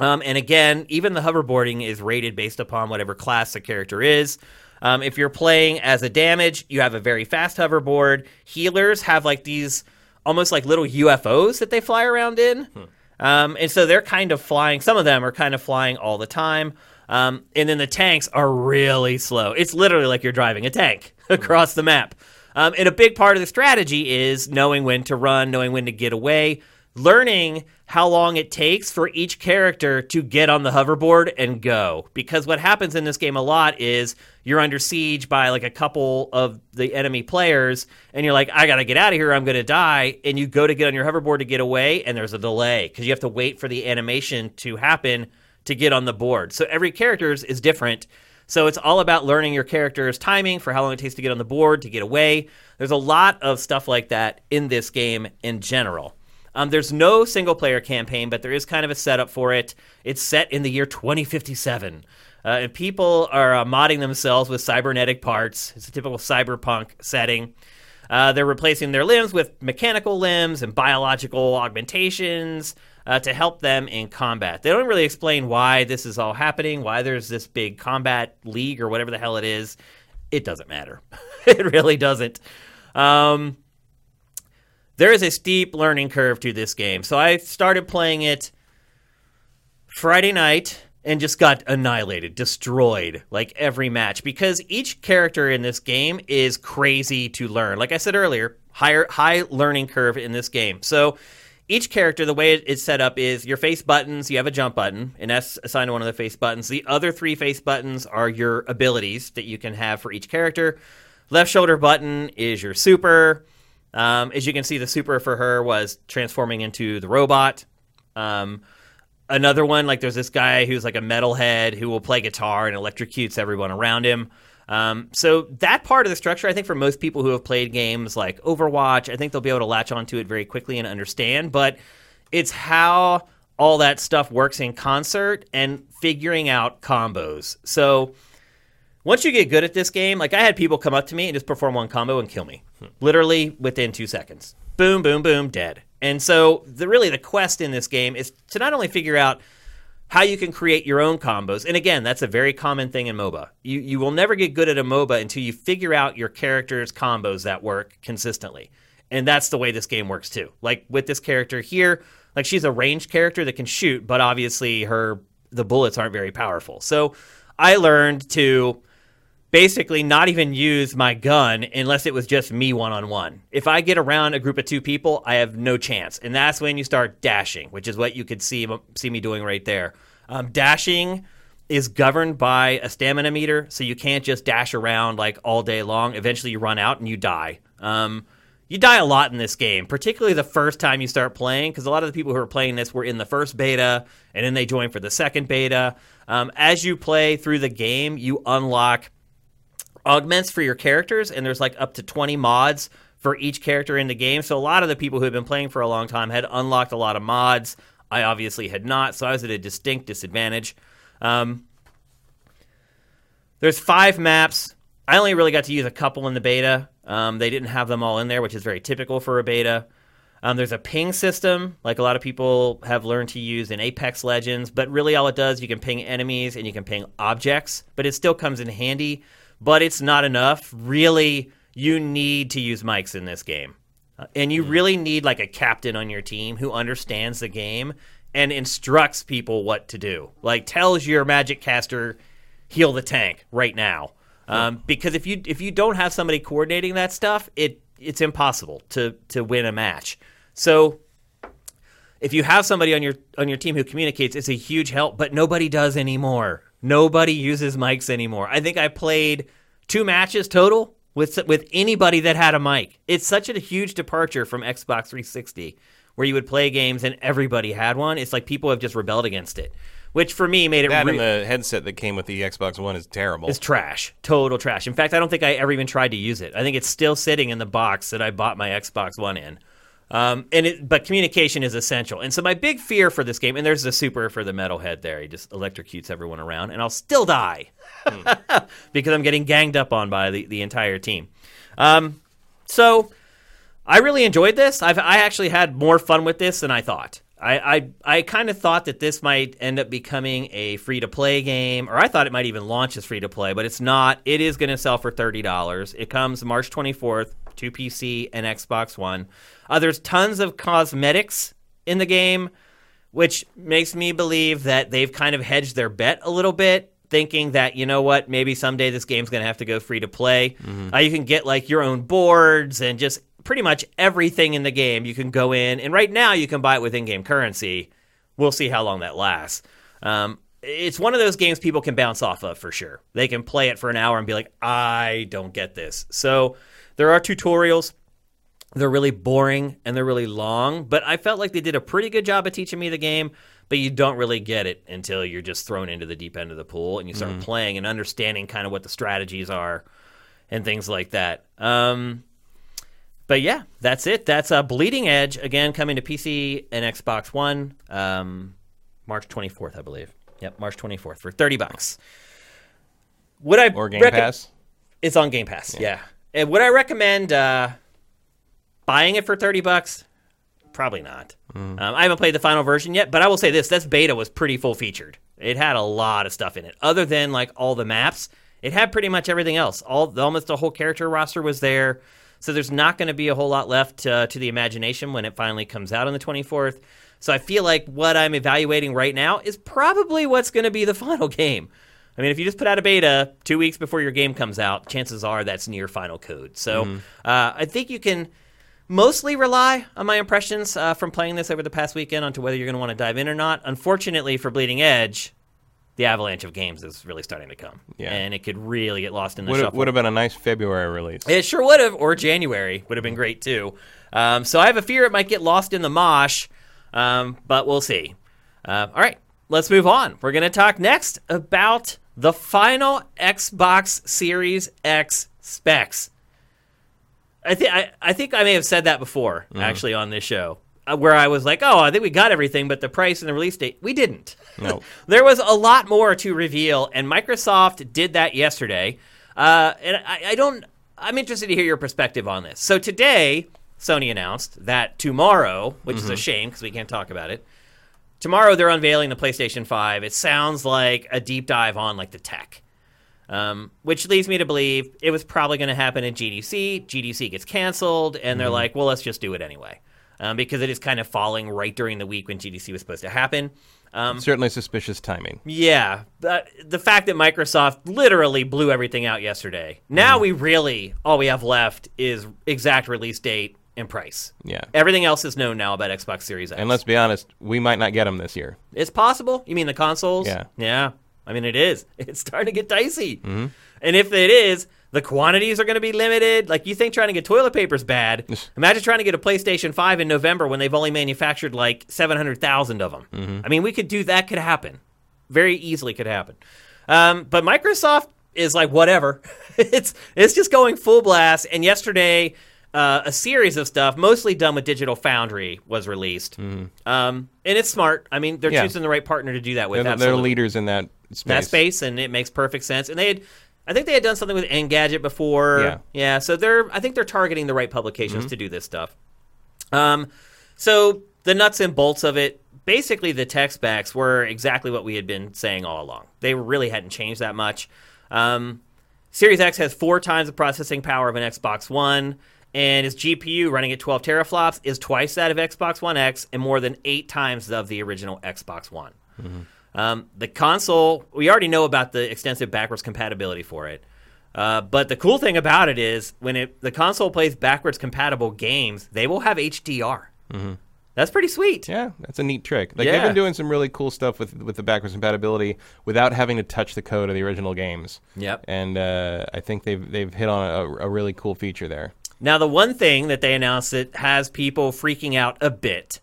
Um, and again, even the hoverboarding is rated based upon whatever class the character is. Um, if you're playing as a damage, you have a very fast hoverboard. Healers have like these almost like little UFOs that they fly around in. Hmm. Um, and so they're kind of flying, some of them are kind of flying all the time. Um, and then the tanks are really slow. It's literally like you're driving a tank hmm. across the map. Um, and a big part of the strategy is knowing when to run, knowing when to get away, learning how long it takes for each character to get on the hoverboard and go. Because what happens in this game a lot is you're under siege by like a couple of the enemy players, and you're like, I gotta get out of here, I'm gonna die. And you go to get on your hoverboard to get away, and there's a delay because you have to wait for the animation to happen to get on the board. So every character is different. So it's all about learning your character's timing for how long it takes to get on the board, to get away. There's a lot of stuff like that in this game in general. Um, there's no single player campaign, but there is kind of a setup for it. It's set in the year 2057. Uh, and people are uh, modding themselves with cybernetic parts. It's a typical cyberpunk setting. Uh, they're replacing their limbs with mechanical limbs and biological augmentations uh, to help them in combat. They don't really explain why this is all happening, why there's this big combat league or whatever the hell it is. It doesn't matter. it really doesn't. Um, there is a steep learning curve to this game. So I started playing it Friday night and just got annihilated, destroyed like every match because each character in this game is crazy to learn. Like I said earlier, higher high learning curve in this game. So each character, the way it's set up is your face buttons, you have a jump button, and that's assigned to one of the face buttons. The other three face buttons are your abilities that you can have for each character. Left shoulder button is your super. Um, as you can see, the super for her was transforming into the robot. Um, another one, like there's this guy who's like a metalhead who will play guitar and electrocutes everyone around him. Um, so that part of the structure, I think, for most people who have played games like Overwatch, I think they'll be able to latch onto it very quickly and understand. But it's how all that stuff works in concert and figuring out combos. So once you get good at this game, like I had people come up to me and just perform one combo and kill me, literally within two seconds. Boom, boom, boom, dead. And so the really the quest in this game is to not only figure out how you can create your own combos. And again, that's a very common thing in MOBA. You you will never get good at a MOBA until you figure out your character's combos that work consistently. And that's the way this game works too. Like with this character here, like she's a ranged character that can shoot, but obviously her the bullets aren't very powerful. So I learned to basically not even use my gun unless it was just me one on one. If I get around a group of two people, I have no chance, and that's when you start dashing, which is what you could see see me doing right there. Um, dashing is governed by a stamina meter, so you can't just dash around like all day long. Eventually, you run out and you die. Um, you die a lot in this game, particularly the first time you start playing, because a lot of the people who are playing this were in the first beta, and then they join for the second beta. Um, as you play through the game, you unlock augments for your characters, and there's like up to 20 mods for each character in the game. So a lot of the people who have been playing for a long time had unlocked a lot of mods. I obviously had not, so I was at a distinct disadvantage. Um, there's five maps. I only really got to use a couple in the beta. Um, they didn't have them all in there, which is very typical for a beta. Um, there's a ping system, like a lot of people have learned to use in Apex Legends, but really all it does, you can ping enemies and you can ping objects, but it still comes in handy but it's not enough. Really, you need to use mics in this game. Uh, and you mm. really need like a captain on your team who understands the game and instructs people what to do. Like tells your magic caster heal the tank right now. Um, because if you if you don't have somebody coordinating that stuff, it it's impossible to to win a match. So if you have somebody on your on your team who communicates, it's a huge help. But nobody does anymore. Nobody uses mics anymore. I think I played two matches total with with anybody that had a mic. It's such a huge departure from Xbox 360 where you would play games and everybody had one. It's like people have just rebelled against it. Which for me made it that re- and the headset that came with the Xbox One is terrible. It's trash, total trash. In fact, I don't think I ever even tried to use it. I think it's still sitting in the box that I bought my Xbox One in. Um, and it, but communication is essential. And so my big fear for this game, and there's the super for the metalhead there. He just electrocutes everyone around, and I'll still die because I'm getting ganged up on by the, the entire team. Um, so I really enjoyed this. I've I actually had more fun with this than I thought. I I, I kind of thought that this might end up becoming a free to play game, or I thought it might even launch as free to play, but it's not. It is going to sell for thirty dollars. It comes March twenty fourth to PC and Xbox One. Uh, there's tons of cosmetics in the game, which makes me believe that they've kind of hedged their bet a little bit thinking that you know what maybe someday this game's going to have to go free to play. Uh, you can get like your own boards and just pretty much everything in the game. You can go in and right now you can buy it with in-game currency. We'll see how long that lasts. Um, it's one of those games people can bounce off of for sure. They can play it for an hour and be like i don't get this. So there are tutorials they're really boring and they're really long, but I felt like they did a pretty good job of teaching me the game, but you don't really get it until you're just thrown into the deep end of the pool and you start playing and understanding kind of what the strategies are and things like that. Um, but yeah, that's it. That's uh, Bleeding Edge, again, coming to PC and Xbox One um, March 24th, I believe. Yep, March 24th for 30 bucks. Would I Or Game recom- Pass. it's on Game Pass. Yeah. And would I recommend uh, buying it for thirty bucks? Probably not. Um, I haven't played the final version yet, but I will say this: this beta was pretty full featured. It had a lot of stuff in it, other than like all the maps. It had pretty much everything else. All almost the whole character roster was there. So there's not going to be a whole lot left uh, to the imagination when it finally comes out on the 24th. So I feel like what I'm evaluating right now is probably what's going to be the final game. I mean, if you just put out a beta two weeks before your game comes out, chances are that's near final code. So uh, I think you can mostly rely on my impressions uh, from playing this over the past weekend onto whether you're going to want to dive in or not. Unfortunately for Bleeding Edge, the avalanche of games is really starting to come, Yeah. and it could really get lost in the Would shuffle. would have been a nice February release. It sure would have, or January would have been great too. Um, so I have a fear it might get lost in the mosh, um, but we'll see. Uh, all right, let's move on. We're going to talk next about the final Xbox Series X specs. I think I, I think I may have said that before, actually, on this show, uh, where I was like, "Oh, I think we got everything, but the price and the release date, we didn't." No. there was a lot more to reveal, and Microsoft did that yesterday. Uh, and I, I don't. I'm interested to hear your perspective on this. So today, Sony announced that tomorrow, which is a shame because we can't talk about it. Tomorrow they're unveiling the PlayStation 5. It sounds like a deep dive on like the tech. Um, which leads me to believe it was probably going to happen at GDC. GDC gets canceled, and they're like, well, let's just do it anyway. Um, because it is kind of falling right during the week when GDC was supposed to happen. Um, Certainly suspicious timing. yeah, but the fact that Microsoft literally blew everything out yesterday. Now we really all we have left is exact release date and price. Yeah. Everything else is known now about Xbox Series X. And let's be honest, we might not get them this year. It's possible. You mean the consoles? Yeah. Yeah. I mean, it is. It's starting to get dicey. Mm-hmm. And if it is, the quantities are going to be limited. Like, you think trying to get toilet paper is bad. Imagine trying to get a PlayStation 5 in November when they've only manufactured like 700,000 of them. Mm-hmm. I mean, we could do that, could happen. Very easily could happen. Um, but Microsoft is like, whatever. it's, it's just going full blast. And yesterday, uh, a series of stuff, mostly done with Digital Foundry, was released. Um, and it's smart. I mean, they're Mm-hmm. Yeah. choosing the right partner to do that with. They're, they're leaders in that space. that space, and it makes perfect sense. And they had, I think they had done something with Engadget before. Yeah. yeah. So they're, I think they're targeting the right publications to do this stuff. Um, so the nuts and bolts of it, basically, the tech specs were exactly what we had been saying all along. They really hadn't changed that much. Um, Series X has four times the processing power of an Xbox One, and its GPU running at 12 teraflops is twice that of Xbox One X and more than eight times of the original Xbox One. Um, the console, we already know about the extensive backwards compatibility for it. Uh, but the cool thing about it is when it, the console plays backwards compatible games, they will have HDR. That's pretty sweet. Yeah, that's a neat trick. Like Yeah. they've been doing some really cool stuff with with the backwards compatibility without having to touch the code of the original games. Yep. And uh, I think they've they've hit on a, a really cool feature there. Now, the one thing that they announced that has people freaking out a bit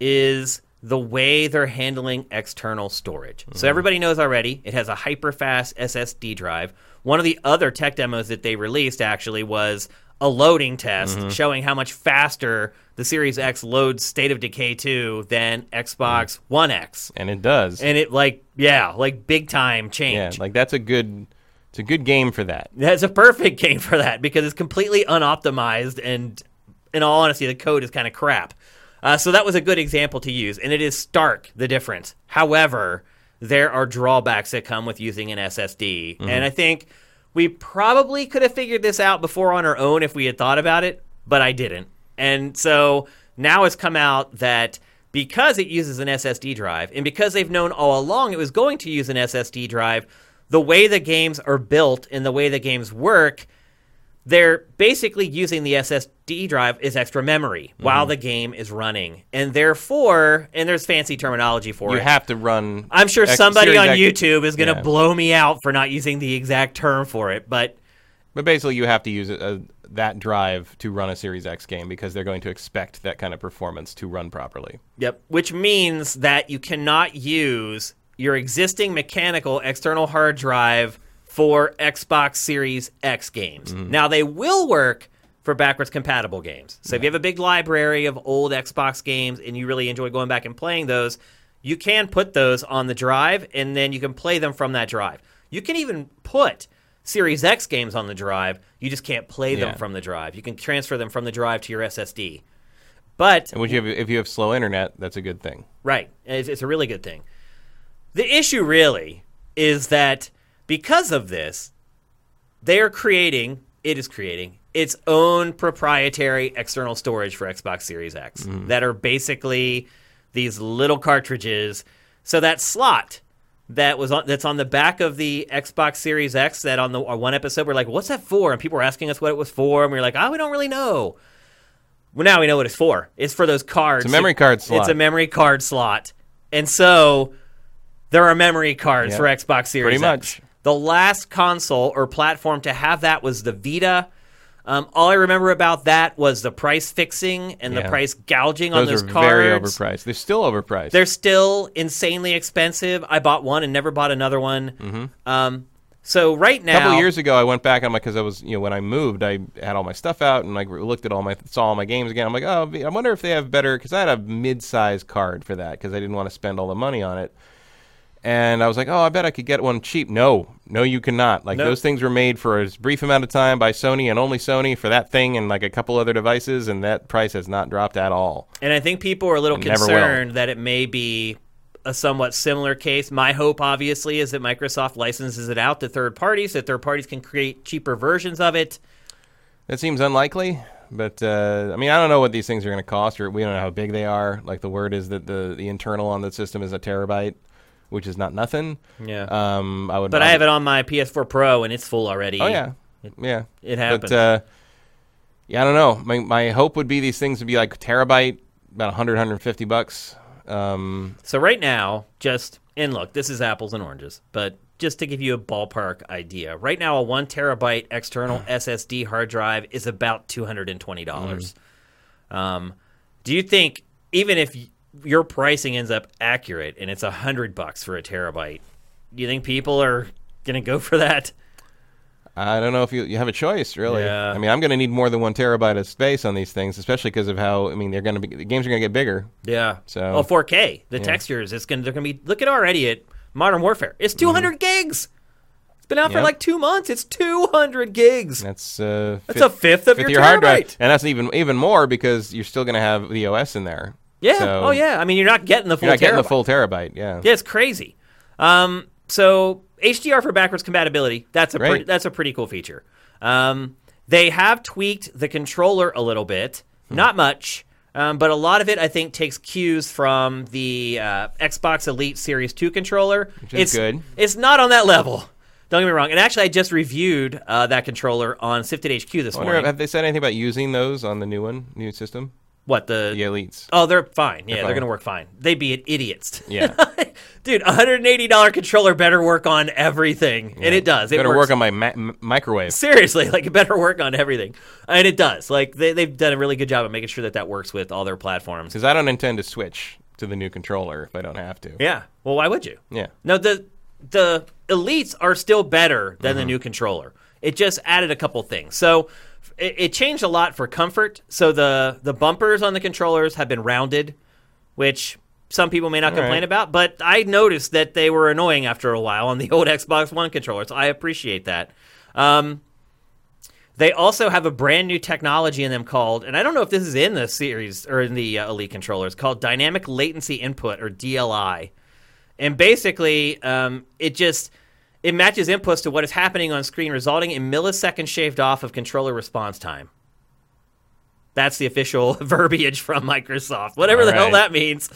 is the way they're handling external storage. So mm-hmm. everybody knows already it has a hyper fast SSD drive. One of the other tech demos that they released actually was a loading test mm-hmm. showing how much faster the Series X loads State of Decay 2 than Xbox mm. One X. and it does. And it like yeah, like big time change. yeah, like that's a good, it's a good game for that. That's a perfect game for that because it's completely unoptimized and in all honesty the code is kind of crap. Uh, so that was a good example to use and it is stark the difference. However, there are drawbacks that come with using an SSD. And I think we probably could have figured this out before on our own if we had thought about it, but I didn't. And so now it's come out that because it uses an SSD drive, and because they've known all along it was going to use an SSD drive, the way the games are built and the way the games work, they're basically using the SSD drive as extra memory mm-hmm. while the game is running. And therefore, and there's fancy terminology for You it. You have to run. I'm sure X- somebody on X- YouTube is going to Yeah. blow me out for not using the exact term for it, but But basically, you have to use a, that drive to run a Series X game because they're going to expect that kind of performance to run properly. Yep. Which means that you cannot use your existing mechanical external hard drive for Xbox Series X games. Mm-hmm. Now, they will work for backwards compatible games. So if you have a big library of old Xbox games and you really enjoy going back and playing those, you can put those on the drive and then you can play them from that drive. You can even put Series X games on the drive. You just can't play them Yeah. from the drive. You can transfer them from the drive to your SSD. But And you have, if you have slow internet, that's a good thing. Right. It's, it's a really good thing. The issue really is that because of this, they are creating, it is creating its own proprietary external storage for Xbox Series X mm. that are basically these little cartridges. So that slot that was on that's on the back of the Xbox Series X that on the on one episode we're like, what's that for? And people were asking us what it was for, and we are like, oh, we don't really know. Well, now we know what it's for. It's for those cards. It's a memory card slot. It's a memory card slot, and so there are memory cards Yeah. for Xbox Series Pretty X. much. The last console or platform to have that was the Vita. Um, all I remember about that was the price fixing and the price gouging on Those those are cards. very overpriced. They're still overpriced. They're still insanely expensive. I bought one and never bought another one. Um, so right now, a couple years ago, I went back on my because I was you know when I moved, I had all my stuff out and like looked at all my saw all my games again. I'm like, oh, I wonder if they have better because I had a mid-size card for that because I didn't want to spend all the money on it. And I was like, oh, I bet I could get one cheap. No, no, you cannot. Like Nope. those things were made for a brief amount of time by Sony and only Sony for that thing and like a couple other devices, and that price has not dropped at all. And I think people are a little And never will. concerned that it may be a somewhat similar case. My hope, obviously, is that Microsoft licenses it out to third parties, that third parties can create cheaper versions of it. That seems unlikely, but uh, I mean, I don't know what these things are going to cost, or we don't know how big they are. Like the word is that the the internal on the system is a terabyte, which is not nothing. Yeah. Um, I would. but I have it on my PS4 Pro, and it's full already. Oh yeah, yeah. it happens. But uh, yeah, I don't know. My my hope would be these things would be like terabyte, about 100, 150 bucks. Um, So right now, just and look, this is apples and oranges, but just to give you a ballpark idea, right now a one terabyte external SSD hard drive is about two hundred and twenty dollars. Um, do you think even if your pricing ends up accurate and it's a hundred bucks for a terabyte, do you think people are gonna go for that? I don't know if you you have a choice, really. Yeah. I mean, I'm to need more than one terabyte of space on these things, especially because of how I mean they're to be the games are to get bigger. Yeah. So- oh, 4K. The textures. It's gonna. They're gonna be. Look at already at Modern Warfare. It's 200 gigs. It's been out for Mm-hmm. Like two months. It's 200 gigs. That's uh, That's a fifth of fifth your hard drive, and that's even even more because you're still going to have the OS in there. Yeah. So oh yeah. I mean, you're not getting the full You're not getting the terabyte. full terabyte. Yeah. Yeah, it's crazy. Um, so HDR for backwards compatibility. That's a pretty, that's a pretty cool feature. Um, they have tweaked the controller a little bit, Hmm. not much, um, but a lot of it I think takes cues from the uh, Xbox Elite Series Two controller. is it's good. It's not on that level. Don't get me wrong. And actually, I just reviewed uh, that controller on Sifted HQ this morning. have they said anything about using those on the new one, new system, what the? the elites? Oh, they're fine. Yeah, they're, gonna work fine. They'd be idiots. Yeah. Dude, $180 controller better work on everything. And it does. It Better works. work on my ma- microwave. Seriously, like it better work on everything. And it does. Like they, they've done a really good job of making sure that that works with all their platforms. Because I don't intend to switch to the new controller if I don't have to. Yeah. Well, why would you? Yeah. No, the the elites are still better than Mm-hmm. the new controller. It just added a couple things. So it, it changed a lot for comfort. So the the bumpers on the controllers have been rounded, which some people may not All complain right. about, but I noticed that they were annoying after a while on the old Xbox One controllers. I appreciate that. Um, they also have a brand new technology in them called, and I don't know if this is in the series or in the uh, Elite controllers, called Dynamic Latency Input or DLI. And basically, um, it just it matches inputs to what is happening on screen, resulting in milliseconds shaved off of controller response time. That's the official verbiage from Microsoft. Whatever All the hell that means.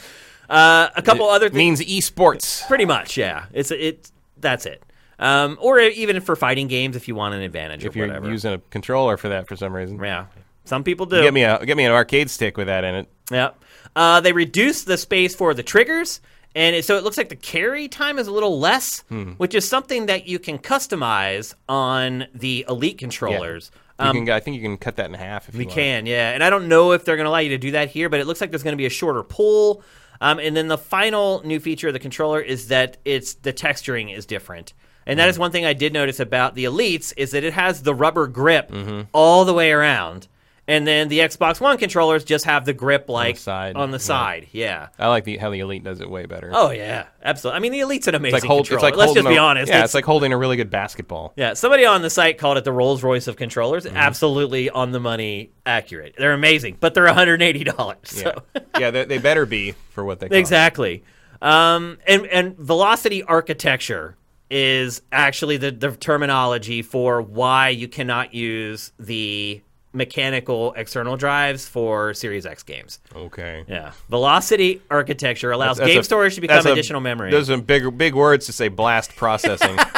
Uh, a couple other things. means esports. Pretty much, yeah. It's it. That's it. Um, or even for fighting games, if you want an advantage If or you're whatever. using a controller for that for some reason, yeah, some people do. get me a get me an arcade stick with that in it. Yeah. Uh, they reduced the space for the triggers, and it, so it looks like the carry time is a little less, Hmm. which is something that you can customize on the Elite controllers. You can, I think you can cut that in half if Um, We you want. can, yeah. And I don't know if they're going to allow you to do that here, but it looks like there's going to be a shorter pull. Um, and then the final new feature of the controller is that it's the texturing is different. And that is one thing I did notice about the Elites is that it has the rubber grip Mm-hmm. all the way around. And then the Xbox One controllers just have the grip like side, on the yeah. side. Yeah. I like the how the Elite does it way better. Oh yeah, absolutely. I mean, the Elite's an amazing it's like hold, controller. it's like Let's just be a- honest. Yeah, it's, like holding a really good basketball. Yeah, somebody on the site called it the Rolls Royce of controllers. Mm-hmm. Absolutely on the money, accurate. They're amazing, but they're one hundred eighty dollars. Yeah, yeah, they, they better be for what they cost. exactly. Um, and and velocity architecture is actually the, the terminology for why you cannot use the mechanical external drives for Series X games. Okay. Yeah, velocity architecture allows That's game a- storage to become that's a- additional memory. Those are big big words to say blast processing.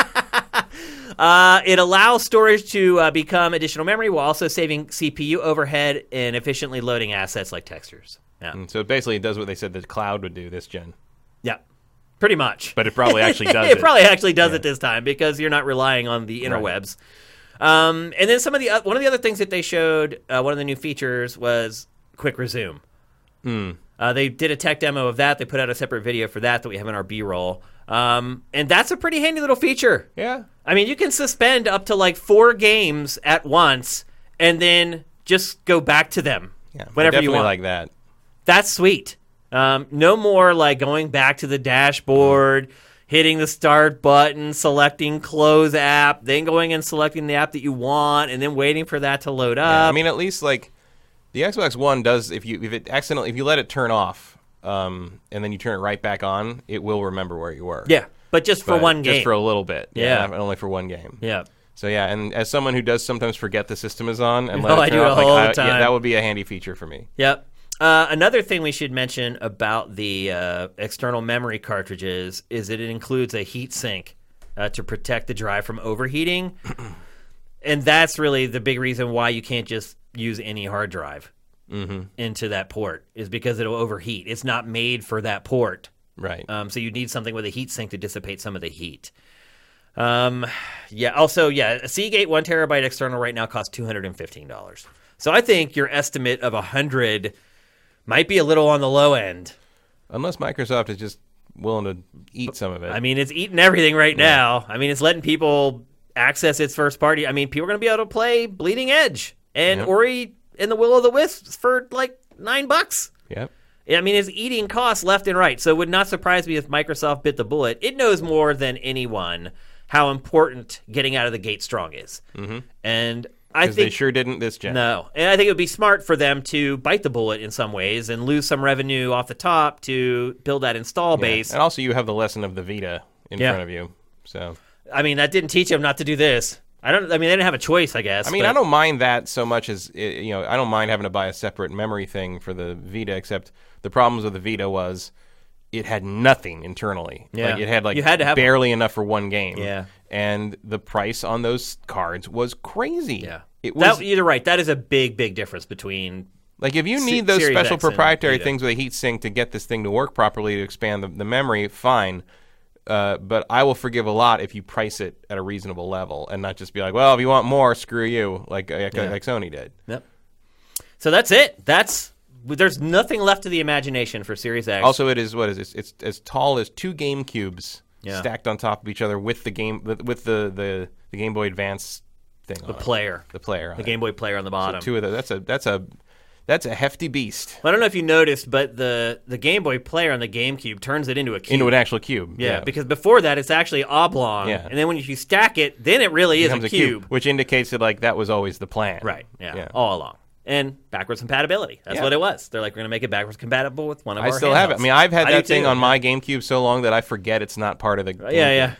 Uh, it allows storage to uh, become additional memory while also saving CPU overhead and efficiently loading assets like textures. Yeah, And so basically, it does what they said the cloud would do this gen, yeah, pretty much. but it probably actually does it it. probably actually does it this time because you're not relying on the interwebs. Um, and then some of the uh, one of the other things that they showed, uh, one of the new features was quick resume. Hmm. Uh, they did a tech demo of that. They put out a separate video for that that we have in our B-roll, um, and that's a pretty handy little feature. yeah. I mean, you can suspend up to like four games at once and then just go back to them Yeah, whenever you want. like that. That's sweet. Um, no more like going back to the dashboard, hitting the start button, selecting close app, then going and selecting the app that you want, and then waiting for that to load up. Yeah, I mean, at least like the Xbox One does. If you if it accidentally if you let it turn off, um, and then you turn it right back on, it will remember where you were. yeah, but just for But one game. just for a little bit. Yeah. not- only for one game. yeah. So yeah, and as someone who does sometimes forget the system is on and Oh, let it I turn off, like, all the I- time. Yeah, that would be a handy feature for me. Yep. Uh, another thing we should mention about the uh, external memory cartridges is that it includes a heat sink uh, to protect the drive from overheating. and that's really the big reason why you can't just use any hard drive into that port, is because it'll overheat. It's not made for that port. Right. Um, so you need something with a heat sink to dissipate some of the heat. Um, yeah. Also, yeah, a Seagate one terabyte external right now costs two hundred and fifteen dollars. So I think your estimate of a hundred might be a little on the low end. Unless Microsoft is just willing to eat some of it. I mean, it's eating everything right now. I mean, it's letting people access its first party. I mean, people are going to be able to play Bleeding Edge and Yep. Ori and the Will of the Wisps for like nine bucks. yep. I mean, it's eating costs left and right. So it would not surprise me if Microsoft bit the bullet. It knows more than anyone how important getting out of the gate strong is. Mm-hmm. And I Because they think sure didn't this gen. no, and I think it would be smart for them to bite the bullet in some ways and lose some revenue off the top to build that install Yeah. base. And also, you have the lesson of the Vita in Yeah. front of you. So I mean, that didn't teach them not to do this. I don't. I mean, they didn't have a choice. I guess. I mean, but- I don't mind that so much as you know. I don't mind having to buy a separate memory thing for the Vita. Except the problems with the Vita was it had nothing internally. Yeah. like, it had like You had to have barely enough for one game. Yeah. and the price on those cards was crazy. Yeah, it was that, you're right. That is a big, big difference between. like if you need those Series special X proprietary things with a heat sink to get this thing to work properly to expand the, the memory, fine. Uh, but I will forgive a lot if you price it at a reasonable level and not just be like, well, if you want more, screw you, like like, like Sony did. Yep. So that's it. That's there's nothing left to the imagination for Series X. Also, it is what is it? It's as tall as two Game Cubes Yeah. stacked on top of each other with the game with the the, the Game Boy Advance thing. The player, the player, the Game Boy player on the bottom. two of those. That's a that's a that's a hefty beast. I don't know if you noticed, but the the Game Boy player on the GameCube turns it into a cube. Into an actual cube. yeah, because before that it's actually oblong. Yeah. And then when you stack it, then it really is becomes a cube. which indicates that like that was always the plan. Right. Yeah, Yeah. All along. And backwards compatibility. That's Yeah. what it was. They're like, we're gonna make it backwards compatible with one of I our I still have it. I mean, I've had I that thing too. on my GameCube so long that I forget it's not part of the. Yeah,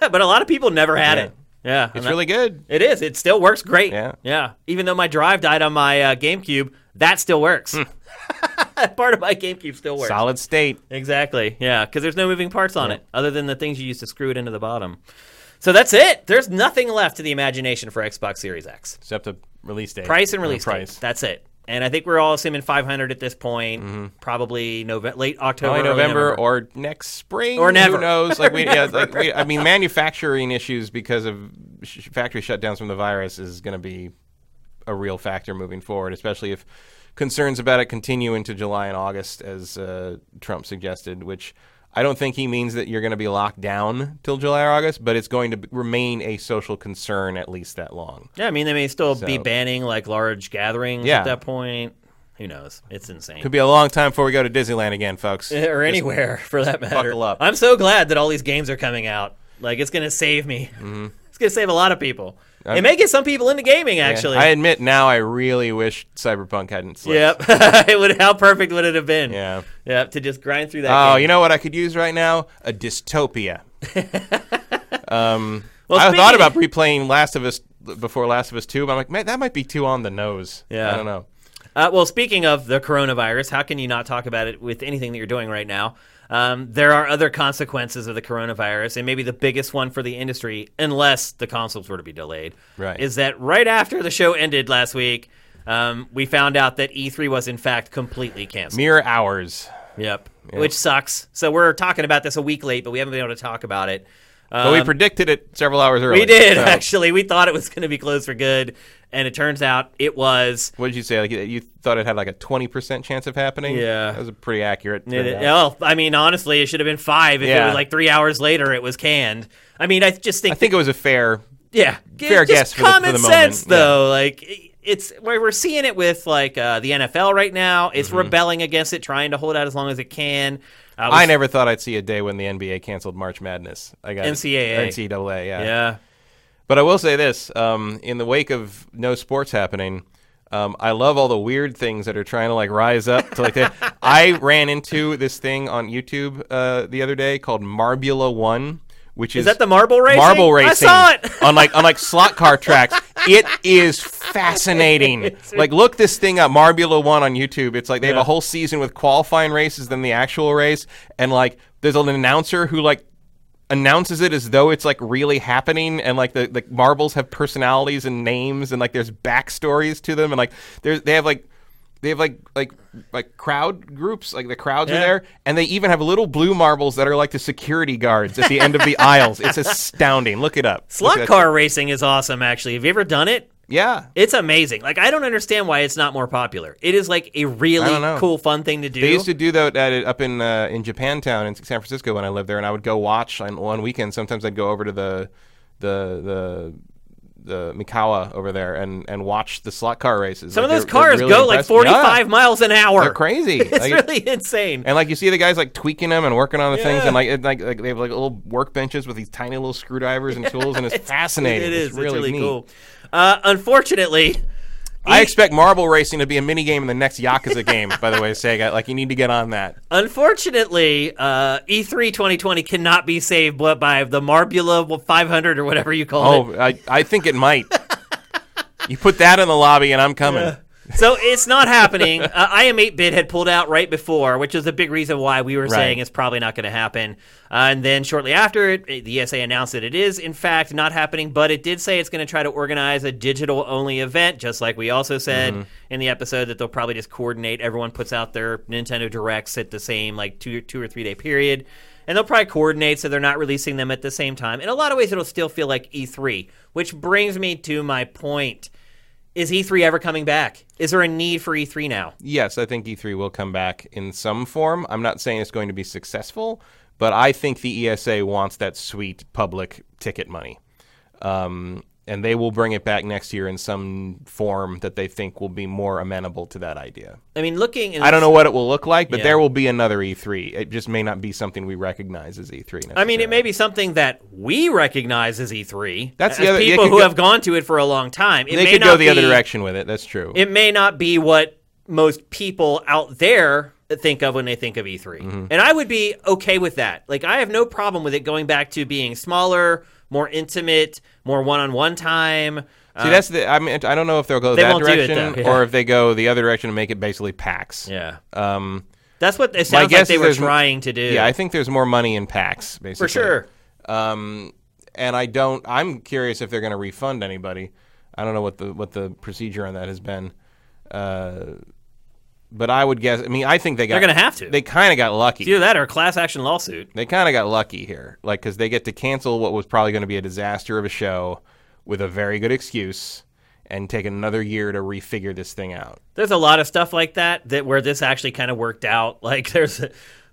yeah. but a lot of people never had Yeah. it. Yeah. It's that- really good. It is. It still works great. Yeah. Yeah. Even though my drive died on my uh, GameCube, that still works. Part of my GameCube still works. Hmm. Solid state. Exactly. Yeah, because there's no moving parts on it other than the things you use to screw it into the bottom. So that's it. There's nothing left to the imagination for Xbox Series X. Except the release date. Price and release price. date. That's it. And I think we're all assuming 500 at this point. Probably Nove- late October, Probably Mm-hmm. November, or next spring Or never. Who knows? Like we, yeah, like we, I mean, manufacturing issues because of sh- factory shutdowns from the virus is going to be a real factor moving forward, especially if concerns about it continue into July and August, as uh, Trump suggested. Which I don't think he means that you're going to be locked down till July or August, but it's going to remain a social concern at least that long. Yeah, I mean, they may still be banning like large gatherings Yeah. at that point. Who knows? It's insane. Could be a long time before we go to Disneyland again, folks. or anywhere for that matter. buckle up. I'm so glad that all these games are coming out. Like it's gonna save me. Mm-hmm. It's gonna save a lot of people. it may get some people into gaming actually. I admit now, I really wish Cyberpunk hadn't slipped. Yep. it would. How perfect would it have been? Yeah. Yep. To just grind through that. Oh, game. you know what I could use right now? A dystopia. um, Well, I thought about replaying Last of Us before Last of Us Two, but I'm like, man, that might be too on the nose. Yeah. I don't know. Uh, well, speaking of the coronavirus, how can you not talk about it with anything that you're doing right now? Um, there are other consequences of the coronavirus, and maybe the biggest one for the industry, unless the consoles were to be delayed, Right. is that right after the show ended last week, um, we found out that E3 was in fact completely canceled. Mere hours. Yep. Which sucks. So we're talking about this a week late, but we haven't been able to talk about it. But we Um, predicted it several hours early. we did so- actually. We thought it was going to be closed for good, and it turns out it was. What did you say? Like you thought it had like a twenty percent chance of happening? Yeah. that was a pretty accurate. It, turnout. well, I mean, honestly, it should have been five if it Yeah. was like three hours later it was canned. I mean, I just think, I think it was a fair. yeah, fair guess just for the- for common the moment, sense, though. Like it's where we're seeing it with like uh, the NFL right now. It's Mm-hmm. rebelling against it, trying to hold out as long as it can. Uh, I never thought I'd see a day when the NBA canceled March Madness. I got. NCAA. NCAA, yeah. Yeah. But I will say this: um, in the wake of no sports happening, um, I love all the weird things that are trying to like rise up to like. that. I ran into this thing on YouTube uh, the other day called Marbula One, which is, Is that the marble racing? marble racing. I saw it. on like on like slot car tracks. It is fascinating. like look this thing up, Marbula One on YouTube. It's like they have a whole season with qualifying races, then the actual race, and like there's an announcer who like announces it as though it's like really happening and like the, the marbles have personalities and names and like there's backstories to them and like there's they have like they have like like like crowd groups like the crowds Yeah. are there and they even have little blue marbles that are like the security guards at the end of the aisles it's astounding look it up Slot car racing is awesome. Actually, have you ever done it? Yeah It's amazing. Like I don't understand why it's not more popular. It is like a really cool, fun thing to do. They used to do that at up in uh, in Japantown in San Francisco when I lived there, and I would go watch on one weekend. Sometimes I'd go over to the the the the Mikawa over there and, and watch the slot car races. Some Like, of those cars really go like 45 Yeah, miles an hour. they're crazy. It's Like, really insane. and like you see the guys like tweaking them and working on the things, and like, it, like like they have like little workbenches with these tiny little screwdrivers and tools, and it's, fascinating. It is. It's really, neat. cool. Uh, unfortunately, I expect marble racing to be a mini game in the next Yakuza game. By the way, Sega, like you need to get on that. unfortunately, uh, E3 2020 cannot be saved by- by the Marbula 500 or whatever you call it. Oh, I, I think it might. you put that in the lobby, and I'm coming. So it's not happening. uh, I am 8-bit had pulled out right before, which is a big reason why we were saying it's probably not going to happen. Uh, and then shortly after, it, the ESA announced that it is in fact not happening, but it did say it's going to try to organize a digital-only event, just like we also said in the episode that they'll probably just coordinate. Everyone puts out their Nintendo Directs at the same like two two or three day period. And they'll probably coordinate so they're not releasing them at the same time. In a lot of ways, it'll still feel like E3, which brings me to my point. Is E3 ever coming back? Is there a need for E3 now? Yes, I think E3 will come back in some form. I'm not saying it's going to be successful, but I think the ESA wants that sweet public ticket money. Um, and they will bring it back next year in some form that they think will be more amenable to that idea. I mean, looking. I don't know what it will look like, but Yeah. there will be another E3. It just may not be something we recognize as E3. I mean, it may be something that we recognize as E3. That's as the other- people who go- have gone to it for a long time. It They could go the other direction with it. That's true. It may not be what most people out there think of when they think of E3. Mm-hmm. And I would be okay with that. Like, I have no problem with it going back to being smaller, more intimate, more one-on-one time. See, that's the. I mean, I don't know if they'll go They that won't do it, direction though, yeah. or if they go the other direction and make it basically PAX. Yeah. Um, That's what it sounds like they were trying to do. yeah, I think there's more money in PAX, basically. for sure. Um, and I don't. I'm curious if they're going to refund anybody. I don't know what the what the procedure on that has been. Uh, but I would guess. I mean, I think they got. They're gonna have to. They kind of got lucky. Either that or a class action lawsuit. They kind of got lucky here, like because they get to cancel what was probably going to be a disaster of a show with a very good excuse, and take another year to refigure this thing out. There's a lot of stuff like that that where this actually kind of worked out. Like there's,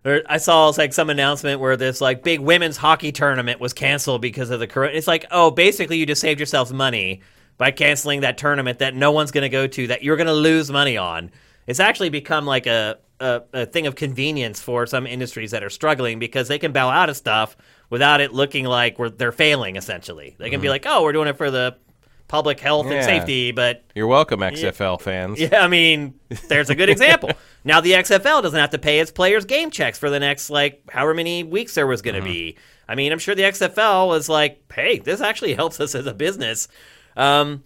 there, I saw like some announcement where this like big women's hockey tournament was canceled because of the corona. It's like, oh, basically you just saved yourselves money by canceling that tournament that no one's going to go to that you're going to lose money on. It's actually become like a, a a thing of convenience for some industries that are struggling because they can bow out of stuff without it looking like we're, they're failing. Essentially, they can be like, oh, we're doing it for the public health and safety, but You're welcome, XFL fans. yeah, I mean, there's a good example. Now the XFL doesn't have to pay its players game checks for the next like however many weeks there was going to be. I mean, I'm sure the XFL was like, "Hey, this actually helps us as a business." Um,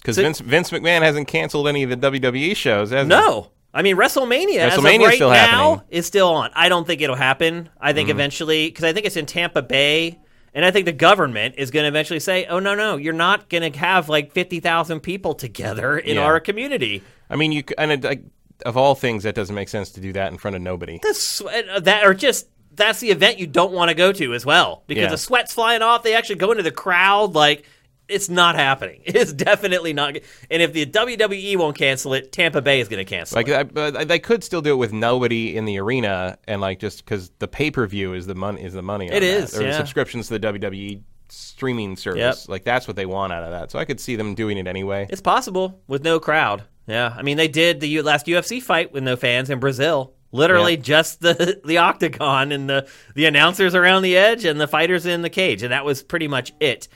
Because So- Vince Vince McMahon hasn't canceled any of the WWE shows, has he? no, I mean WrestleMania, as of right still now happening. Mm-hmm. is still on. I don't think it'll happen. I think eventually, because I think it's in Tampa Bay. And I think the government is going to eventually say, "Oh no, no, you're not going to have like fifty thousand people together in Yeah. our community." I mean, you and it, like, of all things, that doesn't make sense to do that in front of nobody. sweat uh, that or just that's the event you don't want to go to as well because Yeah. the sweat's flying off. They actually go into the crowd like it's not happening. It's definitely not. And if the WWE won't cancel it, Tampa Bay is going to cancel Like, it. I, they could still do it with nobody in the arena, and like just because the pay per view is the money is the money. on It that. is, or the yeah. subscriptions to the WWE streaming service. Yep. Like that's what they want out of that. So I could see them doing it anyway. It's possible with no crowd. Yeah, I mean they did the last UFC fight with no fans in Brazil. Literally Yeah. just the the octagon and the the announcers around the edge and the fighters in the cage, and that was pretty much it.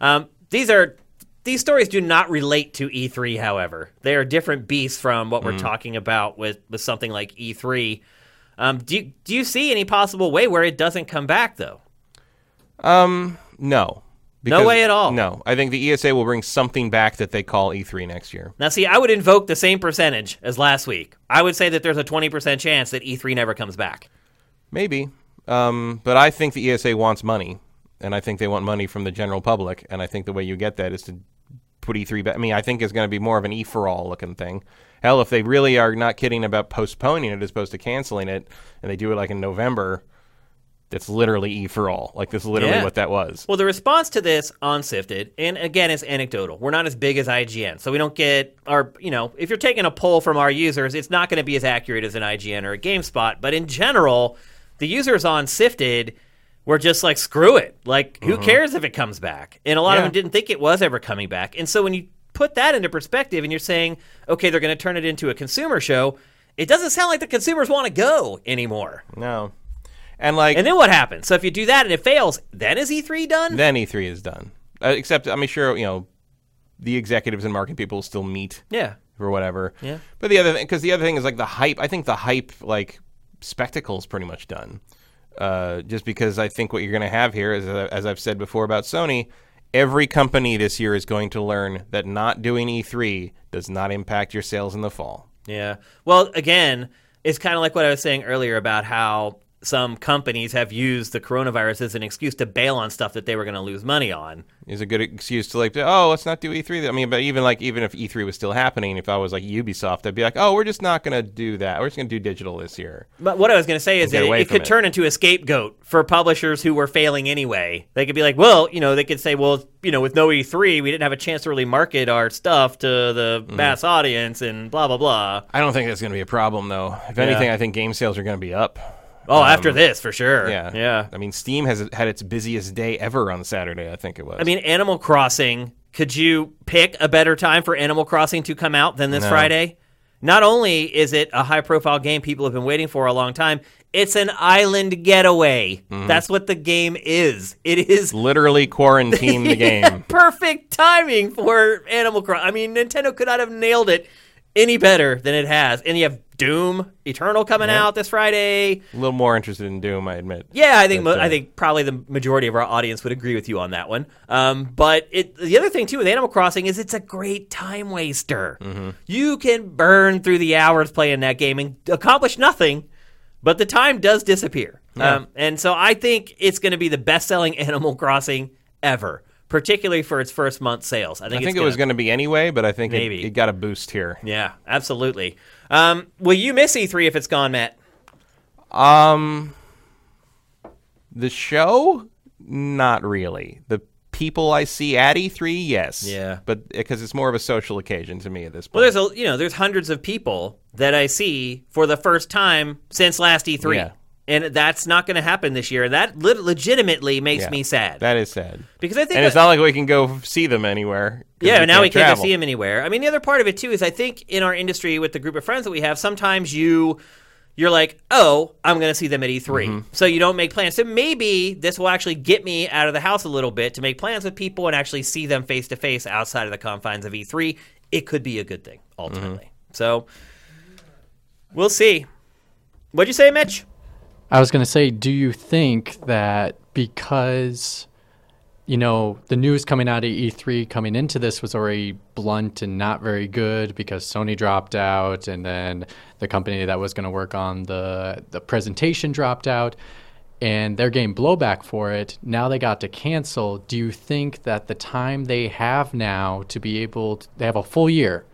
Um, these are these stories do not relate to E3, however. They are different beasts from what we're talking about with with something like E3. Um, do you, do you see any possible way where it doesn't come back though? Um, no. No way at all. No, I think the ESA will bring something back that they call E3 next year. Now, see, I would invoke the same percentage as last week. I would say that there's a 20% chance that E3 never comes back. Maybe. Um, but I think the ESA wants money, and I think they want money from the general public, and I think the way you get that is to put E3 back. I mean, I think it's going to be more of an E for all looking thing. Hell, if they really are not kidding about postponing it as opposed to canceling it, and they do it like in November, that's literally E for all. Like, that's literally Yeah. what that was. Well, the response to this on Sifted, and again, it's anecdotal. We're not as big as IGN, so we don't get our, you know, if you're taking a poll from our users, it's not going to be as accurate as an IGN or a GameSpot. But in general, the users on Sifted were just like, screw it. Like, who cares if it comes back? And a lot of Mm-hmm. Them didn't think it was ever coming back. And so when you put that into perspective and you're saying, okay, they're going to turn it into a consumer show, it doesn't sound like the consumers want to go anymore. No. And, like, And then what happens? So if you do that and it fails, then is E3 done? then E3 is done. Uh, except, I'm sure, you know, the executives and marketing people still meet yeah. or whatever. Yeah. But the other thing, because the other thing is like the hype. I think the hype like spectacle is pretty much done. Uh, just because I think what you're going to have here is, uh, as I've said before about Sony, every company this year is going to learn that not doing E3 does not impact your sales in the fall. Yeah. Well, again, it's kind of like what I was saying earlier about how some companies have used the coronavirus as an excuse to bail on stuff that they were going to lose money on. Is a good excuse to like, oh, let's not do E3. I mean, but even like, even if E3 was still happening, if I was like Ubisoft, I'd be like, oh, we're just not going to do that. We're just going to do digital this year. But what I was going to say is that it, it could it. turn into a scapegoat for publishers who were failing anyway. They could be like, well, you know, they could say, well, you know, with no E3, we didn't have a chance to really market our stuff to the Mm-hmm. mass audience and blah, blah, blah. I don't think that's going to be a problem though. If anything, I think game sales are going to be up. Oh, after this, for sure. Um, Yeah, Yeah. I mean, Steam has had its busiest day ever on Saturday. I think it was. I mean, Animal Crossing Could you pick a better time for Animal Crossing to come out than this No. Friday? Not only is it a high profile game people have been waiting for a long time, it's an island getaway. Mm-hmm. That's what the game is. It is Literally quarantine the game. perfect timing for Animal Crossing. I mean, Nintendo could not have nailed it any better than it has. And you have Doom Eternal coming out this Friday. A little more interested in Doom, I admit. Yeah, I think But, uh, I think probably the majority of our audience would agree with you on that one. Um, but it, the other thing too with Animal Crossing is it's a great time waster. Mm-hmm. You can burn through the hours playing that game and accomplish nothing, but the time does disappear. Um, and so I think it's going to be the best-selling Animal Crossing ever, particularly for its first month sales. I think, I think it was gonna- going to be anyway, but I think it, Maybe. it got a boost here. Yeah, absolutely. Um, will you miss E3 if it's gone, Matt? Um, the show, not really. The people I see at E3, yes. Yeah. but because it's more of a social occasion to me at this Well, point. there's a you know there's hundreds of people that I see for the first time since last E3, Yeah. And that's not going to happen this year. And that lit legitimately makes Yeah. me sad that is sad. because I think And it's not like we can go see them anywhere. yeah now we can't go see them anywhere. I mean, the other part of it too is I think in our industry with the group of friends that we have, sometimes you. You're like, oh, I'm going to see them at E3. Mm-hmm. So you don't make plans. So maybe this will actually get me out of the house a little bit to make plans with people and actually see them face to face outside of the confines of E3. It could be a good thing, ultimately. Mm-hmm. So we'll see. What'd you say, Mitch? I was going to say, do you think that because, you know, the news coming out of E3 coming into this was already blunt and not very good because Sony dropped out and then the company that was going to work on the, the presentation dropped out and they're getting blowback for it. Now they got to cancel. Do you think that the time they have now to be able to, they have a full year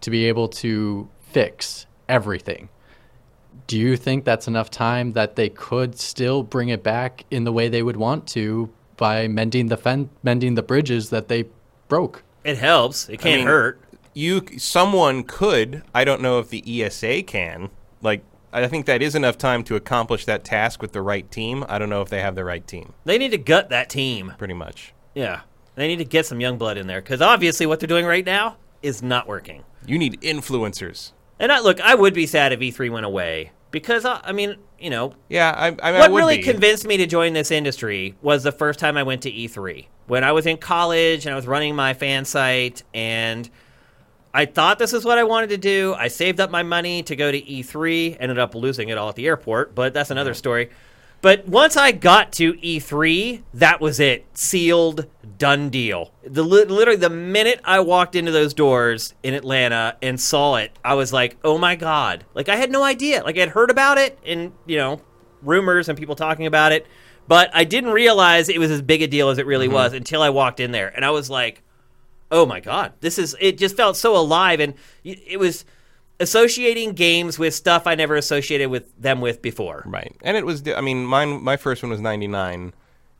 to be able to fix everything? Do you think that's enough time that they could still bring it back in the way they would want to by mending the fen- mending the bridges that they broke? It helps. It can't mean- hurt. You, someone could. I don't know if the ESA can. Like, I think that is enough time to accomplish that task with the right team. I don't know if they have the right team. They need to gut that team. Pretty much. Yeah. They need to get some young blood in there because obviously what they're doing right now is not working. You need influencers. And I, look, I would be sad if E3 went away because, uh, I mean, you know, Yeah, I, I, mean, I what really be. convinced me to join this industry was the first time I went to E3 when I was in college and I was running my fan site and I thought this is what I wanted to do. I saved up my money to go to E3, ended up losing it all at the airport, but that's another story. But once I got to E3, that was it. Sealed, done deal. The literally the minute I walked into those doors in Atlanta and saw it, I was like, "Oh my god." Like I had no idea. Like I had heard about it and, you know, rumors and people talking about it, but I didn't realize it was as big a deal as it really mm-hmm. was until I walked in there. And I was like, oh my god this is it just felt so alive and it was associating games with stuff i never associated with them with before Right, and it was. I mean, mine. My first one was '99,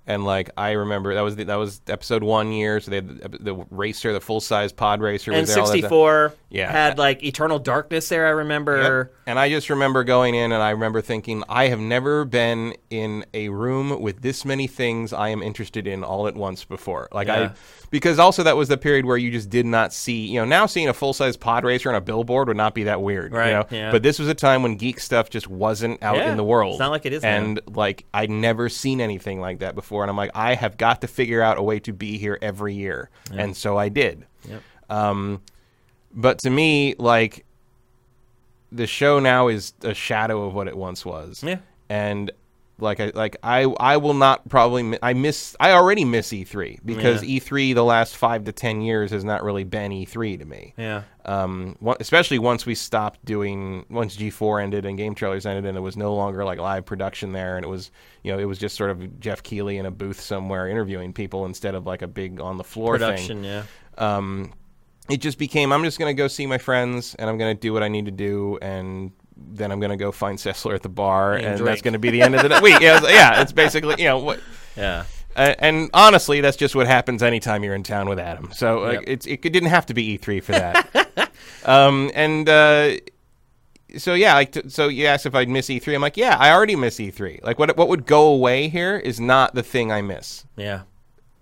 and like I remember that was the, that was episode one year. So they had the, the racer, the full size pod racer, and there, all that stuff. 64 Yeah. had like eternal darkness there i remember Yep. And I just remember going in and I remember thinking, I have never been in a room with this many things I am interested in all at once before. Like Yeah. I because also that was the period where you just did not see, you know, now seeing a full size pod racer on a billboard would not be that weird. Right, You know? yeah. But this was a time when geek stuff just wasn't out Yeah, in the world. it's not like it is now. And like I'd never seen anything like that before. And I'm like, I have got to figure out a way to be here every year. And so I did. Yep. Um, but to me, like the show now is a shadow of what it once was. Yeah. And like I like I I will not probably mi- I miss I already miss E3 because E3 the last 5 to 10 years has not really been E3 to me. yeah. Um especially once we stopped doing once G4 ended and game trailers ended and there was no longer like live production there and it was you know it was just sort of Geoff Keighley in a booth somewhere interviewing people instead of like a big on the floor thing. Production yeah. Um, it just became I'm just going to go see my friends and I'm going to do what I need to do and then I'm going to go find Sessler at the bar And and, that's going to be the end of the. Wait, yeah, it's, yeah, it's basically you know what. yeah Uh, and honestly, that's just what happens anytime you're in town with Adam. So like, Yep. it's it didn't have to be E3 for that. um, and uh, so yeah, like t- so you asked if I'd miss E3. I'm like, yeah, I already miss E3. Like what what would go away here is not the thing I miss. yeah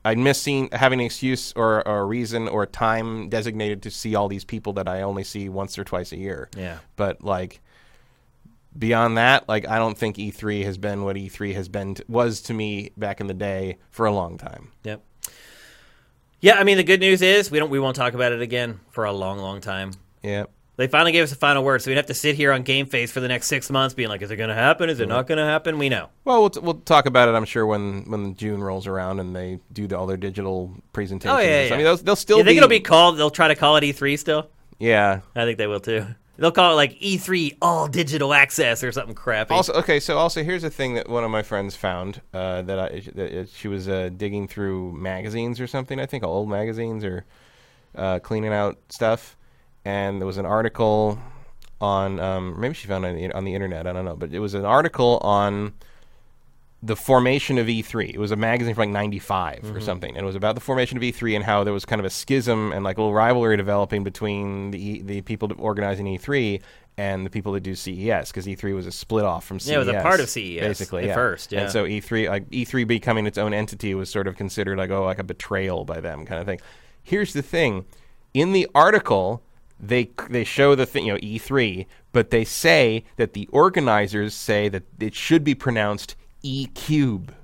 I'd miss seeing having an excuse or, or a reason or a time designated to see all these people that I only see once or twice a year. Yeah. But like beyond that, like I don't think E3 has been what E3 has been t- was to me back in the day for a long time. Yep. Yeah, I mean the good news is we don't we won't talk about it again for a long, long time. Yeah. They finally gave us a final word, so we'd have to sit here on GameFace for the next six months, being like, "Is it going to happen? Is it not going to happen?" We know. Well, we'll, t- we'll talk about it. I'm sure when when June rolls around and they do the, all their digital presentations. Oh, yeah, stuff. I mean, they'll, they'll still You think be. it'll be called? They'll try to call it E3 still. yeah. I think they will too. They'll call it like E3 All Digital Access or something crappy. Also, okay, so also here's a thing that one of my friends found uh, that, I, that she was uh, digging through magazines or something. I think old magazines or uh, cleaning out stuff, and there was an article on um, maybe she found it on the, on the internet. I don't know, but it was an article on the formation of E3. It was a magazine from like '95 or mm-hmm. something, and it was about the formation of E3 and how there was kind of a schism and like a little rivalry developing between the E- the people organizing E3 and the people that do CES because E3 was a split off from CES. Yeah, it was a part of CES basically at yeah. first, yeah. And so E3 like E3 becoming its own entity was sort of considered like oh like a betrayal by them kind of thing. Here's the thing, in the article they they show the thing you know E3, but they say that the organizers say that it should be pronounced E cube.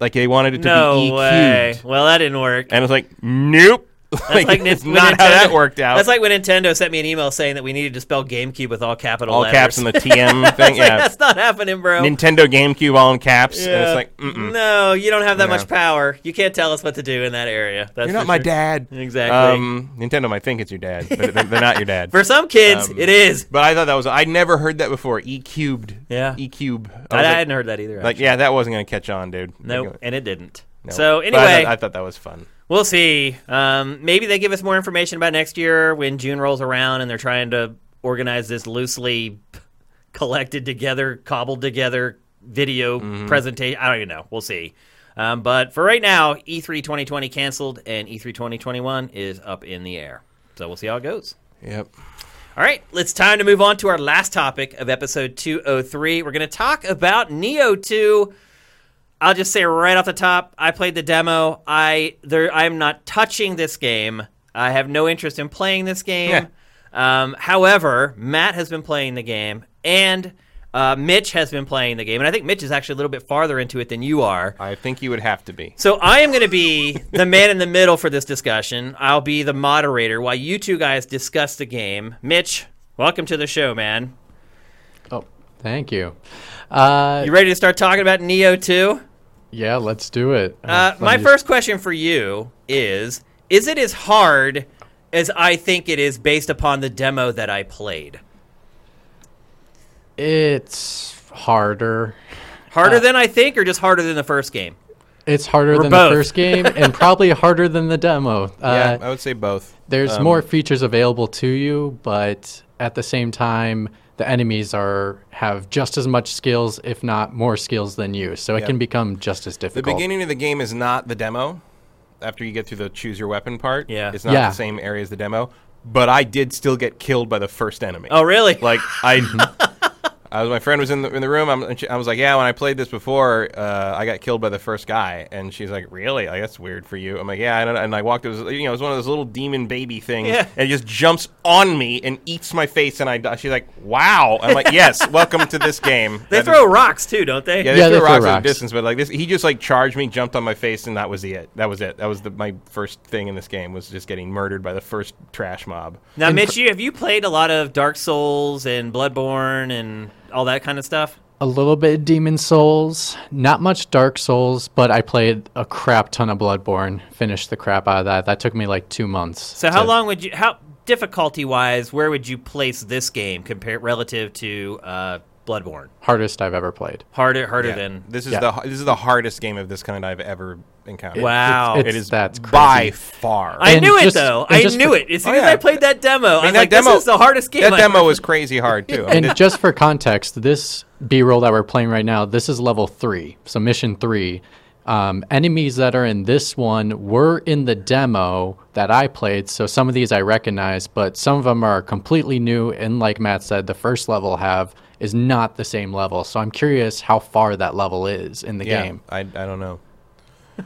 Like they wanted it to no be E way. cubed. Well, that didn't work. And it's like, nope. That's like, like it's not how that worked out. That's like when Nintendo sent me an email saying that we needed to spell GameCube with all capital all letters. caps in the TM thing. like, yeah. that's not happening, bro. Nintendo GameCube all in caps. And it's like, mm-mm. No, you don't have that Yeah. much power. You can't tell us what to do in that area. That's You're not for my dad. Exactly. Um, Nintendo might think it's your dad, but they're, they're not your dad. For some kids, Um, it is. But I thought that was I never heard that before. E cubed. Yeah. E cube. I, I hadn't heard that either. Like, yeah, that wasn't gonna catch on, dude. Nope, and it didn't. No. So But I anyway, thought, I thought that was fun. We'll see. Um, maybe they give us more information about next year when June rolls around and they're trying to organize this loosely collected together, cobbled together video Mm-hmm. presentation. I don't even know. We'll see. Um, but for right now, E E3 2020 canceled and E E3 2021 is up in the air. So we'll see how it goes. Yep. All right, it's time to move on to our last topic of episode 203. We're going to talk about Nioh 2. I'll just say right off the top, I played the demo. I there I'm not touching this game. I have no interest in playing this game. Um, however, Matt has been playing the game and uh, Mitch has been playing the game, and I think Mitch is actually a little bit farther into it than you are. I think you would have to be. So I am going to be the man in the middle for this discussion. I'll be the moderator while you two guys discuss the game. Mitch, welcome to the show, man. Oh, thank you. Uh, You ready to start talking about Nioh 2? Yeah, let's do it. Uh, my me- first question for you is Is it as hard as I think it is based upon the demo that I played? It's harder. Harder Uh, than I think, or just harder than the first game? It's harder Or than both. the first game, and probably harder than the demo. Uh, yeah, I would say both. There's Um, more features available to you, but at the same time, the enemies are have just as much skills, if not more skills than you. So it Yeah. can become just as difficult. The beginning of the game is not the demo. After you get through the choose your weapon part, Yeah. it's not Yeah. the same area as the demo. But I did still get killed by the first enemy. Oh, really? Like I, I was my friend was in the in the room. I'm, and she, I was like, yeah, when I played this before, uh, I got killed by the first guy, and she's like, really? Like that's weird for you. I'm like, yeah, and, and I walked. It was you know, it was one of those little demon baby things, Yeah. and it just jumps on me and eats my face, and I die. She's like, wow. I'm like, yes, welcome to this game. they That throw is- rocks too, don't they? yeah, they Yeah, threw they throw rocks at a distance, but like this, he just like charged me, jumped on my face, and that was it. That was it. That was the, my first thing in this game was just getting murdered by the first trash mob. Now, Mitch, you, have you played a lot of Dark Souls and Bloodborne and all that kind of stuff? a little bit of Demon Souls, not much Dark Souls, but I played a crap ton of Bloodborne. Finished the crap out of that. That took me like two months. So, how to- long would you? How difficulty wise, where would you place this game compared relative to uh, Bloodborne? Hardest I've ever played. Harder, harder Yeah. than this is Yeah. the this is the hardest game of this kind I've ever encountered. Wow. It's, it is that's crazy. by far. I And knew it though. and I just knew for- it as soon Oh, as yeah. I played that demo. I, was mean, like, that demo- "This is the hardest game." that I've demo ever- was crazy hard too. I mean, and just for context, this B roll that we're playing right now, this is level three, so mission three. Um, enemies that are in this one were in the demo that I played, so some of these I recognize, but some of them are completely new. And like Matt said, the first level have is not the same level. So I'm curious how far that level is in the yeah, game. I, I don't know.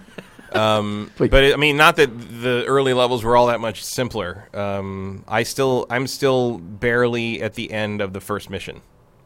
Um, but it, I mean, not that the early levels were all that much simpler. Um, I still, I'm still barely at the end of the first mission,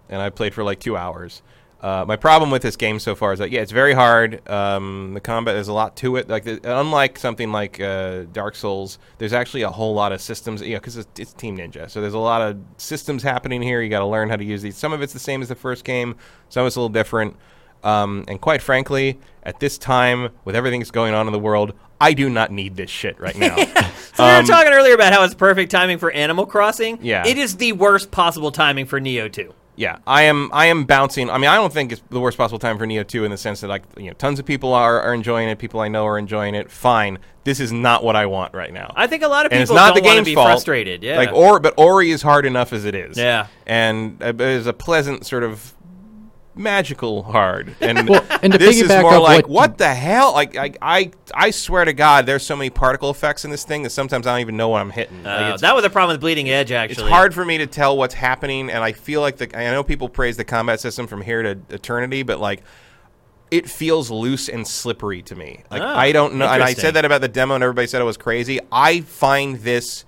and I played for like two hours. Uh, my problem with this game so far is that yeah, it's very hard. Um, the combat there's a lot to it. Like the, unlike something like uh, Dark Souls, there's actually a whole lot of systems. You know, because it's, it's Team Ninja, so there's a lot of systems happening here. You got to learn how to use these. Some of it's the same as the first game. Some of it's a little different. Um, and quite frankly, at this time, with everything that's going on in the world, I do not need this shit right now. So we were talking earlier about how it's perfect timing for Animal Crossing. Yeah. It is the worst possible timing for Nioh 2. Yeah, I am. I am bouncing. I mean, I don't think it's the worst possible time for Nioh Two in the sense that like you know, tons of people are, are enjoying it. People I know are enjoying it. Fine. This is not what I want right now. I think a lot of and people it's not don't the want to game's be fault. frustrated. Yeah. Like or but Ori is hard enough as it is. Yeah. And uh, there's a pleasant sort of magical hard. And Well, and to this is more like what- what the hell? Like I, I I swear to God, there's so many particle effects in this thing that sometimes I don't even know what I'm hitting. Uh, it's- that was a problem with Bleeding Edge, actually. it's hard for me to tell what's happening, and I feel like the. I know people praise the combat system from here to eternity, but like, it feels loose and slippery to me. Like Oh, I don't know, and I said that about the demo, and everybody said it was crazy. I find this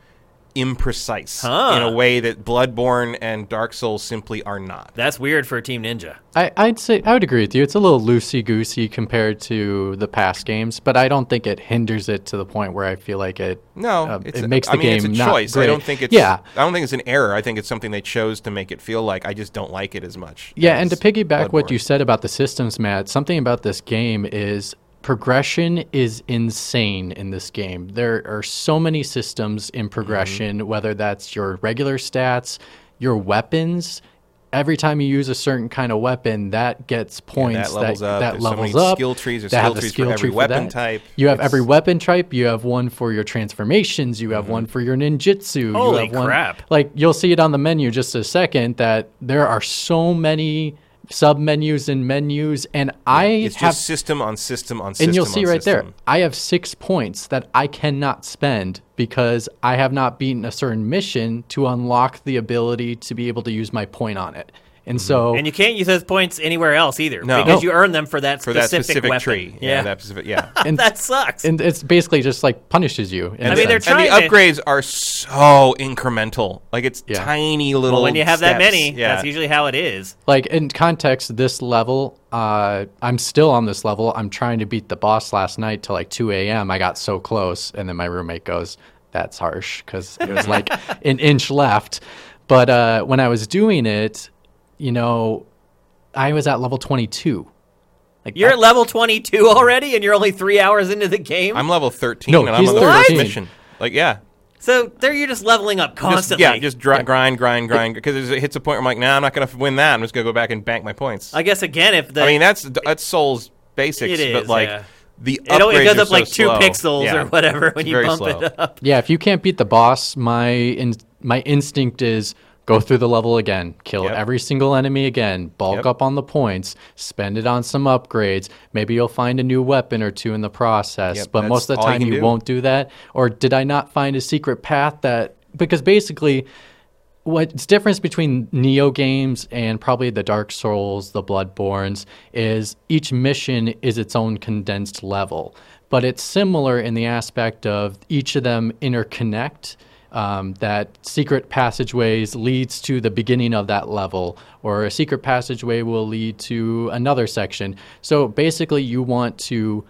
imprecise Huh. in a way that Bloodborne and Dark Souls simply are not. That's weird for a Team Ninja. I, I'd say I would agree with you. It's a little loosey goosey compared to the past games, but I don't think it hinders it to the point where I feel like it. No, uh, it's it a- makes the I mean, game it's a not choice. I don't think it's. yeah. I don't think it's an error. I think it's something they chose to make it feel like. I just don't like it as much. Yeah, and to as piggyback what you said about the systems, Matt, something about this game is progression is insane in this game. There are so many systems in progression, Mm-hmm. whether that's your regular stats, your weapons. Every time you use a certain kind of weapon, that gets points. that levels up. That There's so levels many up. skill trees. There's They have skill trees for skill every tree weapon that. type. You have It's- every weapon type. You have one for your transformations. You have Mm-hmm. one for your ninjutsu. Holy you have one, crap. Like you'll see it on the menu just a second that there are so many sub menus and menus, and I It's have just system on system on system. and you'll see right there. I have six points that I cannot spend because I have not beaten a certain mission to unlock the ability to be able to use my point on it. And so, And you can't use those points anywhere else either. No. Because No. you earn them for that for that specific, specific weapon. tree. Yeah. that specific. Yeah. and, that sucks. and it's basically just like punishes you. in And a I mean, they're sense. and the to- upgrades are so incremental. Like it's Yeah. tiny little. well, when you have that many, yeah. that's usually how it is. like in context this level uh, i'm still on this level i'm trying to beat the boss last night till like 2 a.m i got so close and then my roommate goes that's harsh because it was like an inch left but uh, when i was doing it you know i was at level 22 like You're at level 22 already, and you're only three hours into the game. I'm level 13, No, and I'm he's on the first 13. mission. Like yeah. so there, you're just leveling up Just, constantly. yeah, just dri- grind, grind, grind. Because it hits a point where I'm like, nah, I'm not going to win that. I'm just going to go back and bank my points. I guess again, if the I mean, that's that's Souls basics, It but is, like yeah. the it, only- it goes are up like two slow. pixels Yeah. or whatever when It's you very bump slow. it up. yeah if you can't beat the boss my in, my instinct is go through the level again kill Yep. every single enemy again bulk Yep. up on the points spend it on some upgrades maybe you'll find a new weapon or two in the process Yep, but most of the you time you, do. won't do that or did i not find a secret path that because basically what's difference between Nioh games and probably the Dark Souls, the Bloodborns, is each mission is its own condensed level. But it's similar in the aspect of each of them interconnect. Um, that secret passageways leads to the beginning of that level, or a secret passageway will lead to another section. So basically, you want to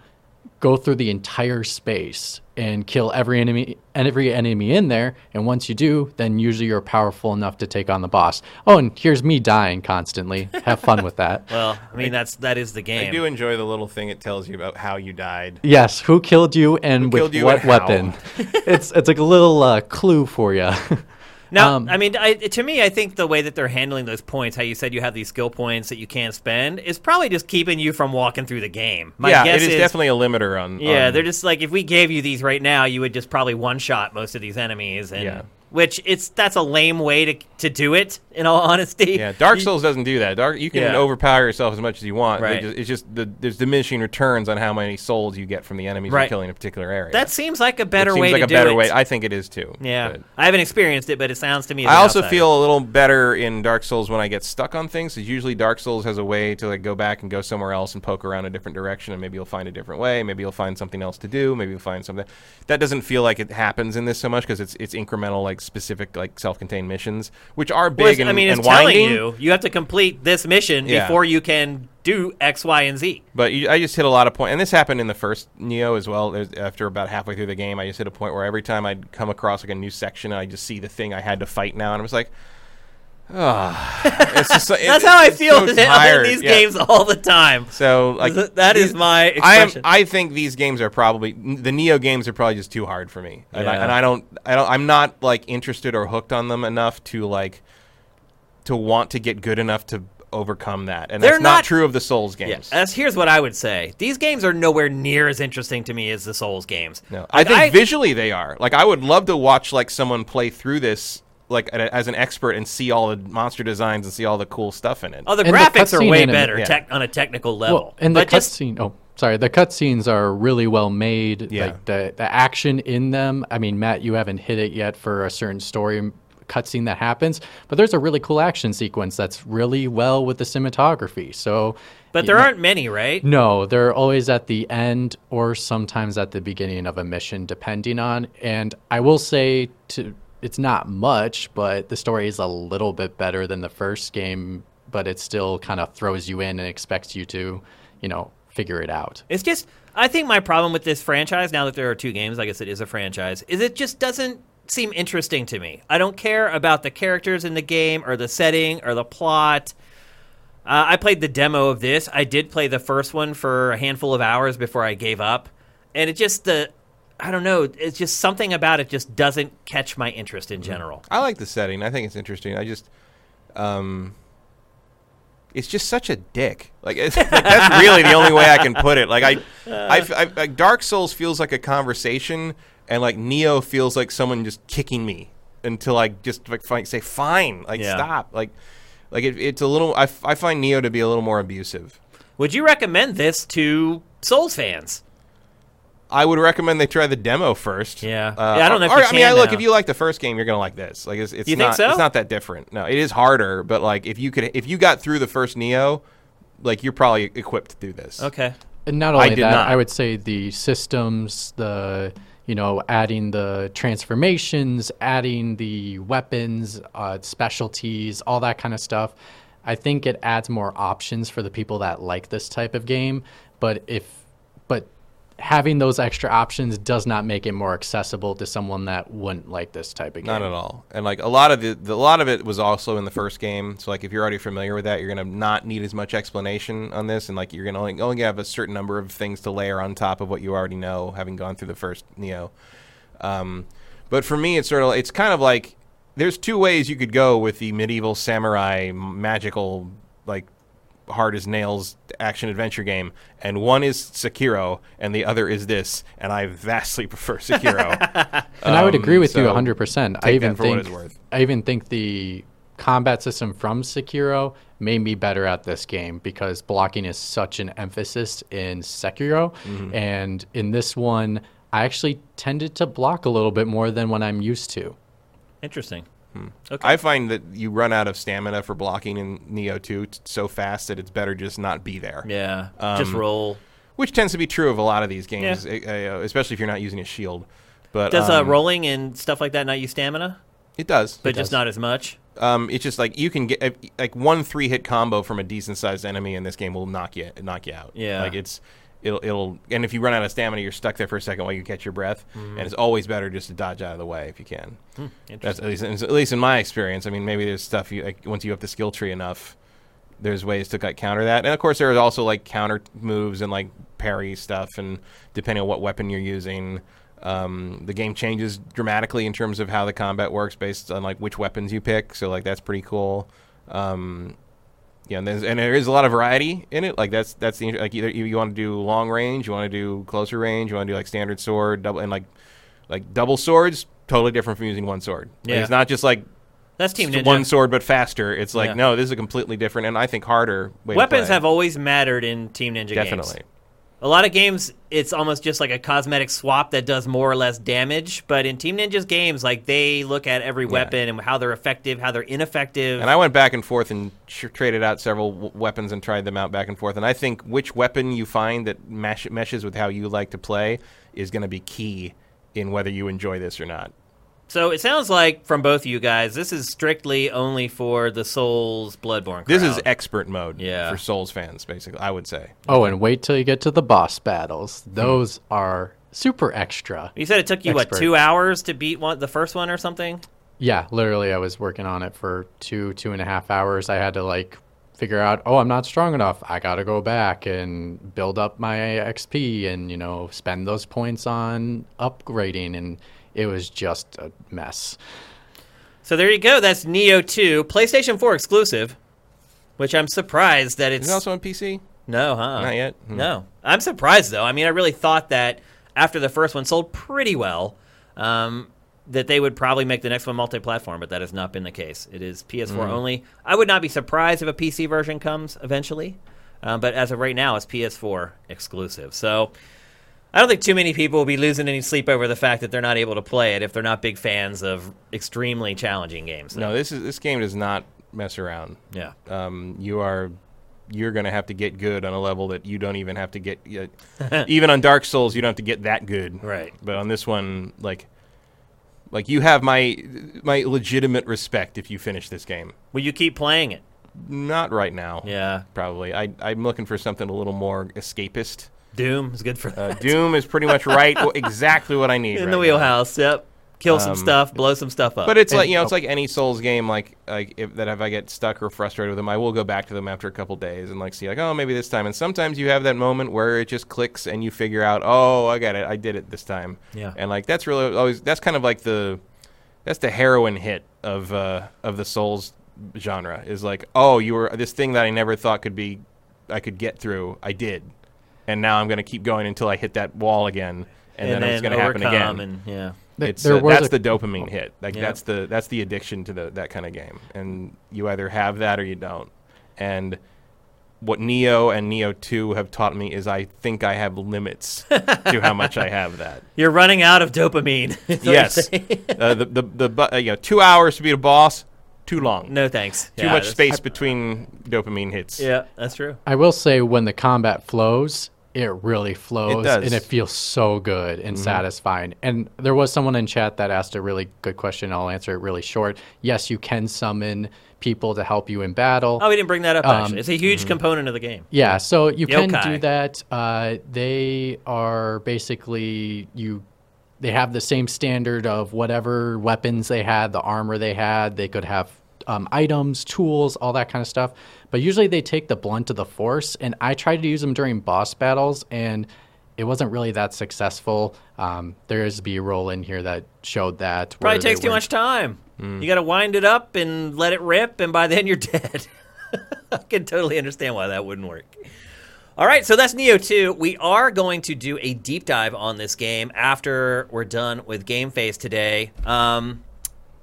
go through the entire space and kill every enemy every enemy in there and once you do then usually you're powerful enough to take on the boss oh and here's me dying constantly have fun with that Well, I mean that's that is the game. I do enjoy the little thing it tells you about how you died. yes who killed you and Who with killed you what and how? weapon it's it's like a little uh, clue for you Now, Um, I mean, I, to me, I think the way that they're handling those points, how you said you have these skill points that you can't spend, is probably just keeping you from walking through the game. My yeah, guess it is, definitely a limiter on. Yeah, on- they're just like if we gave you these right now, you would just probably one shot most of these enemies, and Yeah. Which it's that's a lame way to to do it. In all honesty, Yeah, Dark Souls doesn't do that. Dark, you can Yeah. overpower yourself as much as you want. Right. just- it's just the, there's diminishing returns on how many souls you get from the enemies Right. you're killing in a particular area. That seems like a It better seems way like to a do better it. way. I think it is too. yeah, but- I haven't experienced it, but it sounds to me. I also outsider. feel a little better in Dark Souls when I get stuck on things. Because usually Dark Souls has a way to like go back and go somewhere else and poke around a different direction, and maybe you'll find a different way. Maybe you'll find something else to do. Maybe you'll find something that doesn't feel like it happens in this so much because it's it's incremental, like specific, like self-contained missions, which are big Well, and, I mean, and it's telling winding. you you have to complete this mission Yeah. before you can do X, Y, and Z. But you, I just hit a lot of points, and this happened in the first Nioh as well. There's, after about halfway through the game, I just hit a point where every time I'd come across like a new section, I just see the thing I had to fight now, and I was like, ah, it's just, it- That's how I feel so tired. these Yeah. games all the time. So like Th- that is these- my I am. I think these games are probably the Nioh games are probably just too hard for me, and, I, and I don't. I don't. I'm not like interested or hooked on them enough to like to want to get good enough to overcome that. And They're that's not, not- true of the Souls Yeah, games. as here's what I would say: these games are nowhere near as interesting to me as the Souls games. No, I Like, think visually they are. Like I would love to watch like someone play through this like a- as an expert and see all the monster designs and see all the cool stuff in it. oh, the And the graphics are way anima- better Yeah. tech, on a technical level. Well, and the but just cutscene. Oh, sorry. The cutscenes are really well made. Yeah. Like the the action in them. I mean, Matt, you haven't hit it yet for a certain story cutscene that happens, but there's a really cool action sequence that's really well with the cinematography. So, but there aren't many, right? no, they're always at the end or sometimes at the beginning of a mission, depending on. And I will say to it's not much, but the story is a little bit better than the first game, but it still kind of throws you in and expects you to, you know, figure it out. It's just I think my problem with this franchise, now that there are two games, I guess it is a franchise, is it just doesn't seem interesting to me. I don't care about the characters in the game or the setting or the plot. Uh, I played the demo of this. I did play the first one for a handful of hours before I gave up, and it just the I don't know. It's just something about it just doesn't catch my interest in general. I like the setting. I think it's interesting. I just, um, it's just such a dick. Like, it's, like, that's really the only way I can put it. Like I, I, I, like Dark Souls feels like a conversation, and like Nioh feels like someone just kicking me until I just like say fine, like Yeah. stop, like, like it, it's a little. I, I find Nioh to be a little more abusive. Would you recommend this to Souls fans? I would recommend they try the demo first. Yeah. Uh, Yeah, I don't know if or- you I mean, can I look if you like the first game, you're gonna like this. Like, it's, it's You think not. so? It's not that different. No, it is harder, but like if you could, if you got through the first Nioh, like you're probably equipped to do this. Okay. And not only did that, not. I would say the systems, the you know, adding the transformations, adding the weapons, uh, specialties, all that kind of stuff. I think it adds more options for the people that like this type of game. But if, but having those extra options does not make it more accessible to someone that wouldn't like this type of game. Not at all. And like a lot of the, the a lot of it was also in the first game. So like if you're already familiar with that, you're gonna not need as much explanation on this, and like you're gonna only, only have a certain number of things to layer on top of what you already know, having gone through the first Nioh. Um, but for me, it's sort of it's kind of like there's two ways you could go with the medieval samurai magical like hard as nails action adventure game, and one is Sekiro, and the other is this, and I vastly prefer Sekiro. And I would Um, agree with you so 100%. I even that for what think worth. I even think the combat system from Sekiro made me better at this game because blocking is such an emphasis in Sekiro Mm-hmm. and in this one I actually tended to block a little bit more than when I'm used to. Interesting. Hmm. Okay. I find that you run out of stamina for blocking in Nioh 2 t- so fast that it's better just not be there. yeah. just Um, roll. Which tends to be true of a lot of these games, uh, uh, especially if you're not using a shield. But Does uh, um, rolling and stuff like that not use stamina? It does, But It just does. not as much. Um, it's just like you can get uh, like one three hit combo from a decent sized enemy in this game will knock you knock you out. Yeah. like it's it'll it'll and if you run out of stamina, you're stuck there for a second while you catch your breath, Mm-hmm. and it's always better just to dodge out of the way if you can. That's at least at least in my experience. I mean, maybe there's stuff you like once you up the skill tree enough. There's ways to like counter that, and of course there is also like counter moves and like parry stuff, and depending on what weapon you're using, um, the game changes dramatically in terms of how the combat works based on like which weapons you pick. So like that's pretty cool. Um, yeah, and, there's, and there is a lot of variety in it. Like that's that's the like either you, you want to do long range, you want to do closer range, you want to do like standard sword, double and like like double swords totally different from using one sword. Like, Yeah. it's not just like That's Team Ninja. one sword but faster. It's like Yeah. no, this is a completely different and I think harder Weapons have always mattered in Team Ninja games. A lot of games, it's almost just like a cosmetic swap that does more or less damage. But in Team Ninja's games, like they look at every weapon and how they're effective, how they're ineffective. And I went back and forth and sh- traded out several w- weapons and tried them out back and forth. And I think which weapon you find that mesh- meshes with how you like to play is going to be key in whether you enjoy this or not. So it sounds like from both of you guys, this is strictly only for the Souls Bloodborne. This is expert mode Yeah. for Souls fans, basically. I would say. Oh, and wait till you get to the boss battles. Hmm. Those are super extra. You said it took you what two hours to beat one, the first one or something? Yeah, literally, I was working on it for two, two and a half hours. I had to like figure out, oh, I'm not strong enough. I got to go back and build up my XP and, you know, spend those points on upgrading. And it was just a mess. So there you go. That's Nioh 2, PlayStation 4 exclusive. Which I'm surprised that it's Is it also on PC? no, huh? Not yet? Hmm. No, I'm surprised though. I mean, I really thought that after the first one sold pretty well, um, that they would probably make the next one multi-platform, but that has not been the case. It is PS4 Mm. only. I would not be surprised if a PC version comes eventually, um, but as of right now, it's PS4 exclusive. So. I don't think too many people will be losing any sleep over the fact that they're not able to play it if they're not big fans of extremely challenging games. No, this is this game does not mess around. Yeah. Um, you are you're going to have to get good on a level that you don't even have to get. yet. even on Dark Souls, you don't have to get that good. Right. But on this one, like, like you have my my legitimate respect if you finish this game. Will you keep playing it? Not right now. Yeah. Probably. I I'm looking for something a little more escapist. Doom is good for Uh, that. Doom is pretty much right. exactly what I need. in right the now. wheelhouse. Yep. Kill some Um, stuff, blow some stuff up. But it's like you know, it's like any Souls game. Like like if that if I get stuck or frustrated with them, I will go back to them after a couple days and like see like oh maybe this time. And sometimes you have that moment where it just clicks and you figure out oh I got it I did it this time. Yeah. And like that's really always that's kind of like the that's the heroin hit of uh, of the Souls genre is like oh you were this thing that I never thought could be I could get through I did, and now I'm gonna keep going until I hit that wall again. And, then, it's going to happen again And, yeah. Th- it's there uh, was that's a- the dopamine hit. Like Yeah. that's the that's the addiction to the that kind of game, and you either have that or you don't. And what Nioh and Nioh Two have taught me is I think I have limits to how much I have that. You're running out of dopamine. is what you're yes, uh, the the the uh, you know two hours to beat a boss, too long. no thanks. too Yeah, much that's- space between dopamine hits. Yeah, that's true. I will say when the combat flows, it really flows does. and it feels so good and satisfying. And there was someone in chat that asked a really good question. I'll answer it really short. Yes, you can summon people to help you in battle. Oh, we didn't bring that up. Um, Actually, it's a huge component of the game. Yeah, so you can do that. Uh, they are basically you. They have the same standard of whatever weapons they had, the armor they had. They could have um, items, tools, all that kind of stuff. But usually they take the blunt of the force, and I tried to use them during boss battles, and it wasn't really that successful. Um, there is B-roll in here that showed that. Probably takes too weren't- much time. You got to wind it up and let it rip, and by then you're dead. I can totally understand why that wouldn't work. All right, so that's Nioh 2. We are going to do a deep dive on this game after we're done with GameFace today. Um,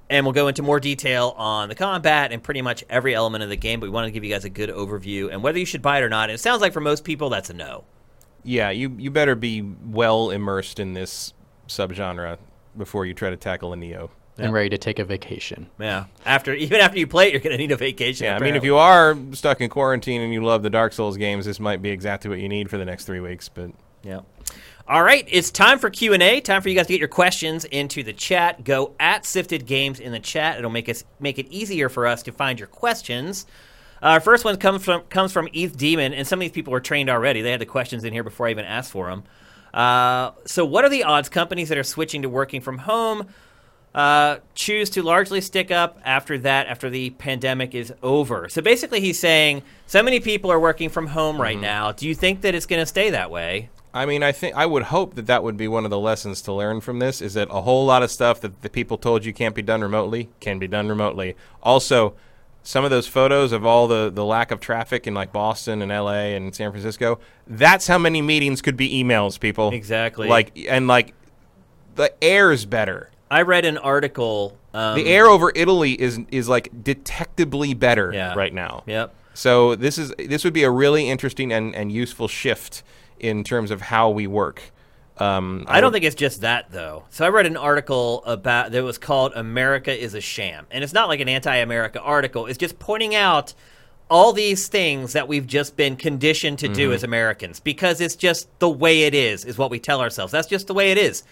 and we'll go into more detail on the combat and pretty much every element of the game. But we want to give you guys a good overview and whether you should buy it or not. And it sounds like for most people, that's a no. Yeah, you you better be well immersed in this subgenre before you try to tackle a Nioh. and ready to take a vacation. Yeah, after even after you play it, you're going to need a vacation. Yeah, I mean, if you are stuck in quarantine and you love the Dark Souls games, this might be exactly what you need for the next three weeks. But Yeah. All right, it's time for Q and A. Time for you guys to get your questions into the chat. Go at Sifted Games in the chat. It'll make us make it easier for us to find your questions. Uh, our first one comes from comes from ETH Demon, and some of these people were trained already. They had the questions in here before I even asked for them. Uh, so, what are the odds companies that are switching to working from home uh, choose to largely stick up after that, after the pandemic is over? So, basically, he's saying so many people are working from home right now. Do you think that it's going to stay that way? I mean, I think I would hope that that would be one of the lessons to learn from this is that a whole lot of stuff that the people told you can't be done remotely can be done remotely. Also, some of those photos of all the, the lack of traffic in like Boston and LA and San Francisco, that's how many meetings could be emails, people. Exactly. Like and like the air is better. I read an article. Um, The air over Italy is is like detectably better Yeah. right now. Yep. So this is this would be a really interesting and, and useful shift in terms of how we work. Um, I don't think it's just that though. So I read an article about that was called "America is a Sham," and it's not like an anti-America article. It's just pointing out all these things that we've just been conditioned to do as Americans because it's just the way it is. Is what we tell ourselves. That's just the way it is.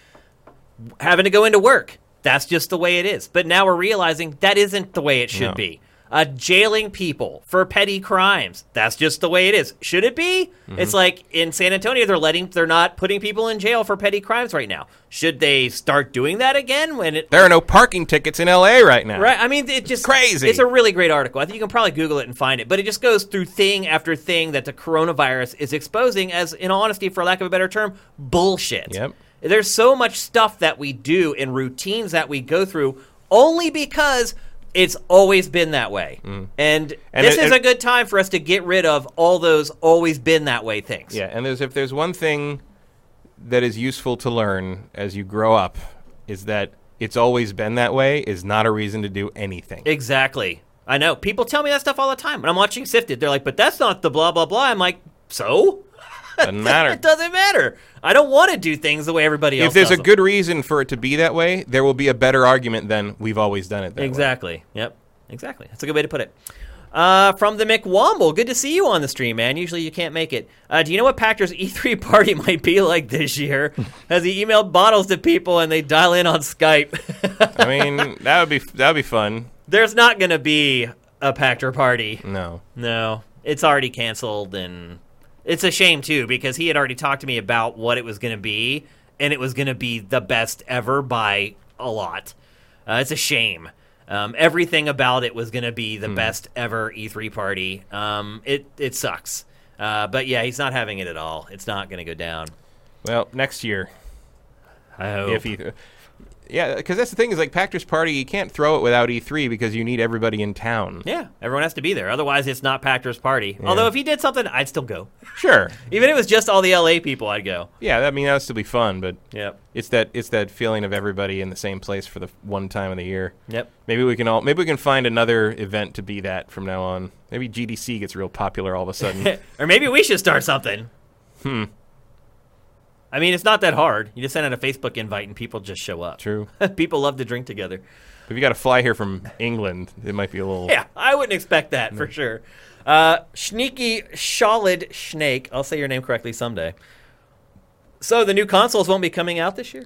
Having to go into work. That's just the way it is. But now we're realizing that isn't the way it should No. be. Uh, jailing people for petty crimes. That's just the way it is. Should it be? It's like in San Antonio, they're letting, they're not putting people in jail for petty crimes right now. Should they start doing that again when it? there are no parking tickets in L.A. right now. Right. I mean, it just Crazy. It's a really great article. I think you can probably Google it and find it. But it just goes through thing after thing that the coronavirus is exposing as, in honesty, for lack of a better term, bullshit. Yep. There's so much stuff that we do and routines that we go through only because it's always been that way. Mm. And, And this it- is it- a good time for us to get rid of all those always been that way things. Yeah, and there's if there's one thing that is useful to learn as you grow up is that it's always been that way is not a reason to do anything. Exactly. I know. People tell me that stuff all the time. When I'm watching Sifted, they're like, but that's not the blah, blah, blah. I'm like, so? Doesn't matter. it doesn't matter. I don't want to do things the way everybody else does. if there's a them. good reason for it to be that way, there will be a better argument than we've always done it that way. Exactly. Yep. Exactly. That's a good way to put it. Uh, from the McWomble, good to see you on the stream, man. Usually you can't make it. Uh, do you know what Pachter's E3 party might be like this year? Has he emailed bottles to people and they dial in on Skype? I mean, that would be that would be fun. There's not going to be a Pachter party. No. No, it's already canceled, and it's a shame too because he had already talked to me about what it was going to be, and it was going to be the best ever by a lot. Uh, it's a shame. Um, everything about it was going to be the best ever E3 party. Um, it it sucks, uh, but yeah, he's not having it at all. It's not going to go down. Well, next year I hope. if he Yeah, because that's the thing is like Pachter's Party, you can't throw it without E3 because you need everybody in town. yeah, everyone has to be there. Otherwise, it's not Pachter's party. Although if he did something, I'd still go. Sure. Even if it was just all the LA people, I'd go. Yeah, I mean that would still be fun, but Yep. it's that it's that feeling of everybody in the same place for the one time of the year. Yep. Maybe we can all maybe we can find another event to be that from now on. Maybe GDC gets real popular all of a sudden. or maybe we should start something. Hmm. I mean, it's not that hard. You just send out a Facebook invite and people just show up. True. people love to drink together. If you got to fly here from England, it might be a little. Yeah, I wouldn't expect that for sure. Uh, Sneaky Sholid Snake. I'll say your name correctly someday. So the new consoles won't be coming out this year?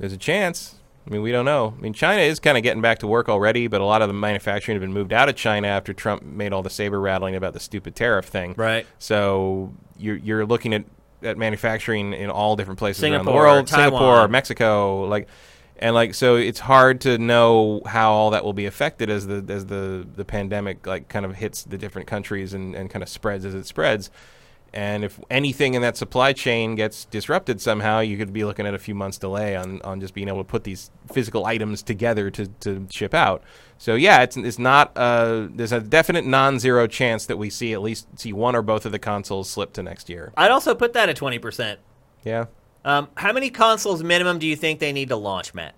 There's a chance. I mean, we don't know. I mean, China is kind of getting back to work already, but a lot of the manufacturing had been moved out of China after Trump made all the saber rattling about the stupid tariff thing. Right. So you're you're looking at, at manufacturing in all different places around the world, Taiwan. Singapore, Mexico, like, and like so it's hard to know how all that will be affected as the as the the pandemic like kind of hits the different countries and and kind of spreads as it spreads. And if anything in that supply chain gets disrupted somehow, you could be looking at a few months delay on, on just being able to put these physical items together to, to ship out. So yeah, it's it's not uh, there's a definite non-zero chance that we see at least see one or both of the consoles slip to next year. I'd also put that at 20%. Yeah, Um, how many consoles minimum do you think they need to launch, Matt?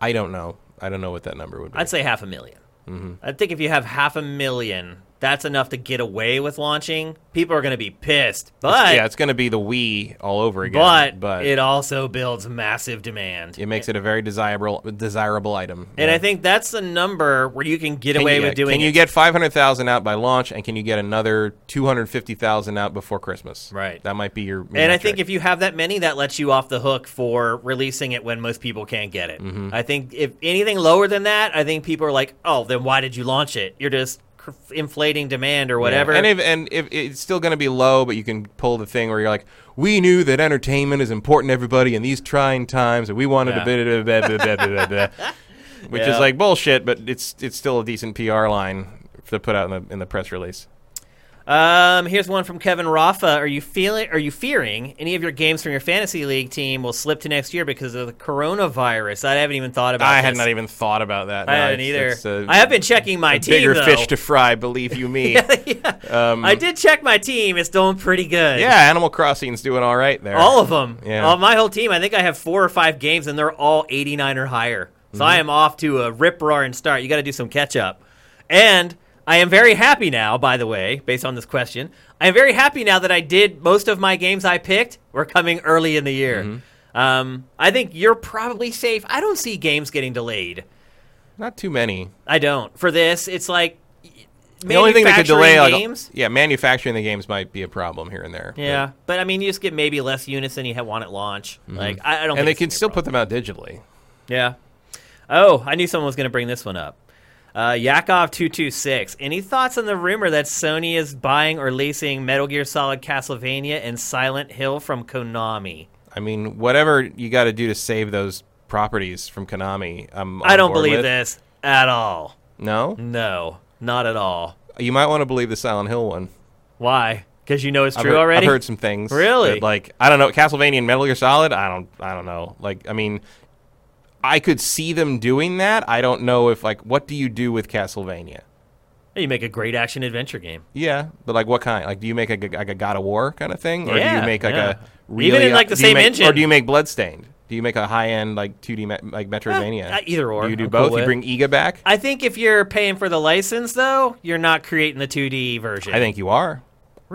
I don't know. I don't know what that number would be. I'd say half a 1000000 I think if you have half a million, that's enough to get away with launching. People are going to be pissed, but yeah, it's going to be the Wii all over again. but, but it also builds massive demand. it makes it a very desirable desirable item. and Yeah. I think that's the number where you can get Can away you, with yeah, doing. Can you it. get five hundred thousand out by launch, and can you get another two hundred fifty thousand out before Christmas? Right. That might be your. And I think if you have that many, that lets you off the hook for releasing it when most people can't get it. Mm-hmm. I think if anything lower than that, I think people are like, "Oh, then why did you launch it? You're just inflating demand or whatever." And if and if it's still going to be low, but you can pull the thing where you're like, we knew that entertainment is important to everybody in these trying times, and we wanted Yeah. to blah, blah, blah, blah, blah, blah, blah, which Yeah. is like bullshit, but it's it's still a decent PR line to put out in the in the press release. Um, here's one from Kevin Rafa. Are you feeling? Are you fearing any of your games from your fantasy league team will slip to next year because of the coronavirus? I haven't even thought about. That. I this. had not even thought about that. I No, it's- either. it's a- I have been checking my team. bigger though. fish to fry, believe you me. yeah. Um, I did check my team. It's doing pretty good. Yeah, Animal Crossing's doing all right there. All of them. Yeah. Uh, my whole team. I think I have four or five games, and they're all 89 or higher. So Mm-hmm. I am off to a rip roaring start. You got to do some catch up. And I am very happy now, by the way, based on this question. I am very happy now that I did most of my games I picked were coming early in the year. Mm-hmm. Um, I think you're probably safe. I don't see games getting delayed. Not too many. I don't. For this, it's like The only thing that could delay, like, games. yeah, manufacturing the games might be a problem here and there. Yeah, but I mean, you just get maybe less units than you want at launch. Like I, I don't. And they can gonna be a still put them out digitally. Yeah. Oh, I knew someone was going to bring this one up. Uh, Yakov two two six. Any thoughts on the rumor that Sony is buying or leasing Metal Gear Solid, Castlevania, and Silent Hill from Konami? I mean, whatever you got to do to save those properties from Konami, I'm I don't believe with. this at all. No, No, not at all. you might want to believe the Silent Hill one. Why? Because you know it's I've true heard, already. I've heard some things. Really? that, like I don't know, Castlevania and Metal Gear Solid. I don't. I don't know. Like I mean, I could see them doing that. I don't know if like what do you do with Castlevania? You make a great action adventure game. Yeah, but like what kind? Like, do you make a, like a God of War kind of thing, or do you make like yeah. a really, Even in, like, the same make- engine. or do you make Bloodstained? Do you make a high end like 2D me- like Metroidvania? uh, either or. Do you do I'm cool both? you bring Iga back? I think if you're paying for the license, though, you're not creating the 2D version. I think you are.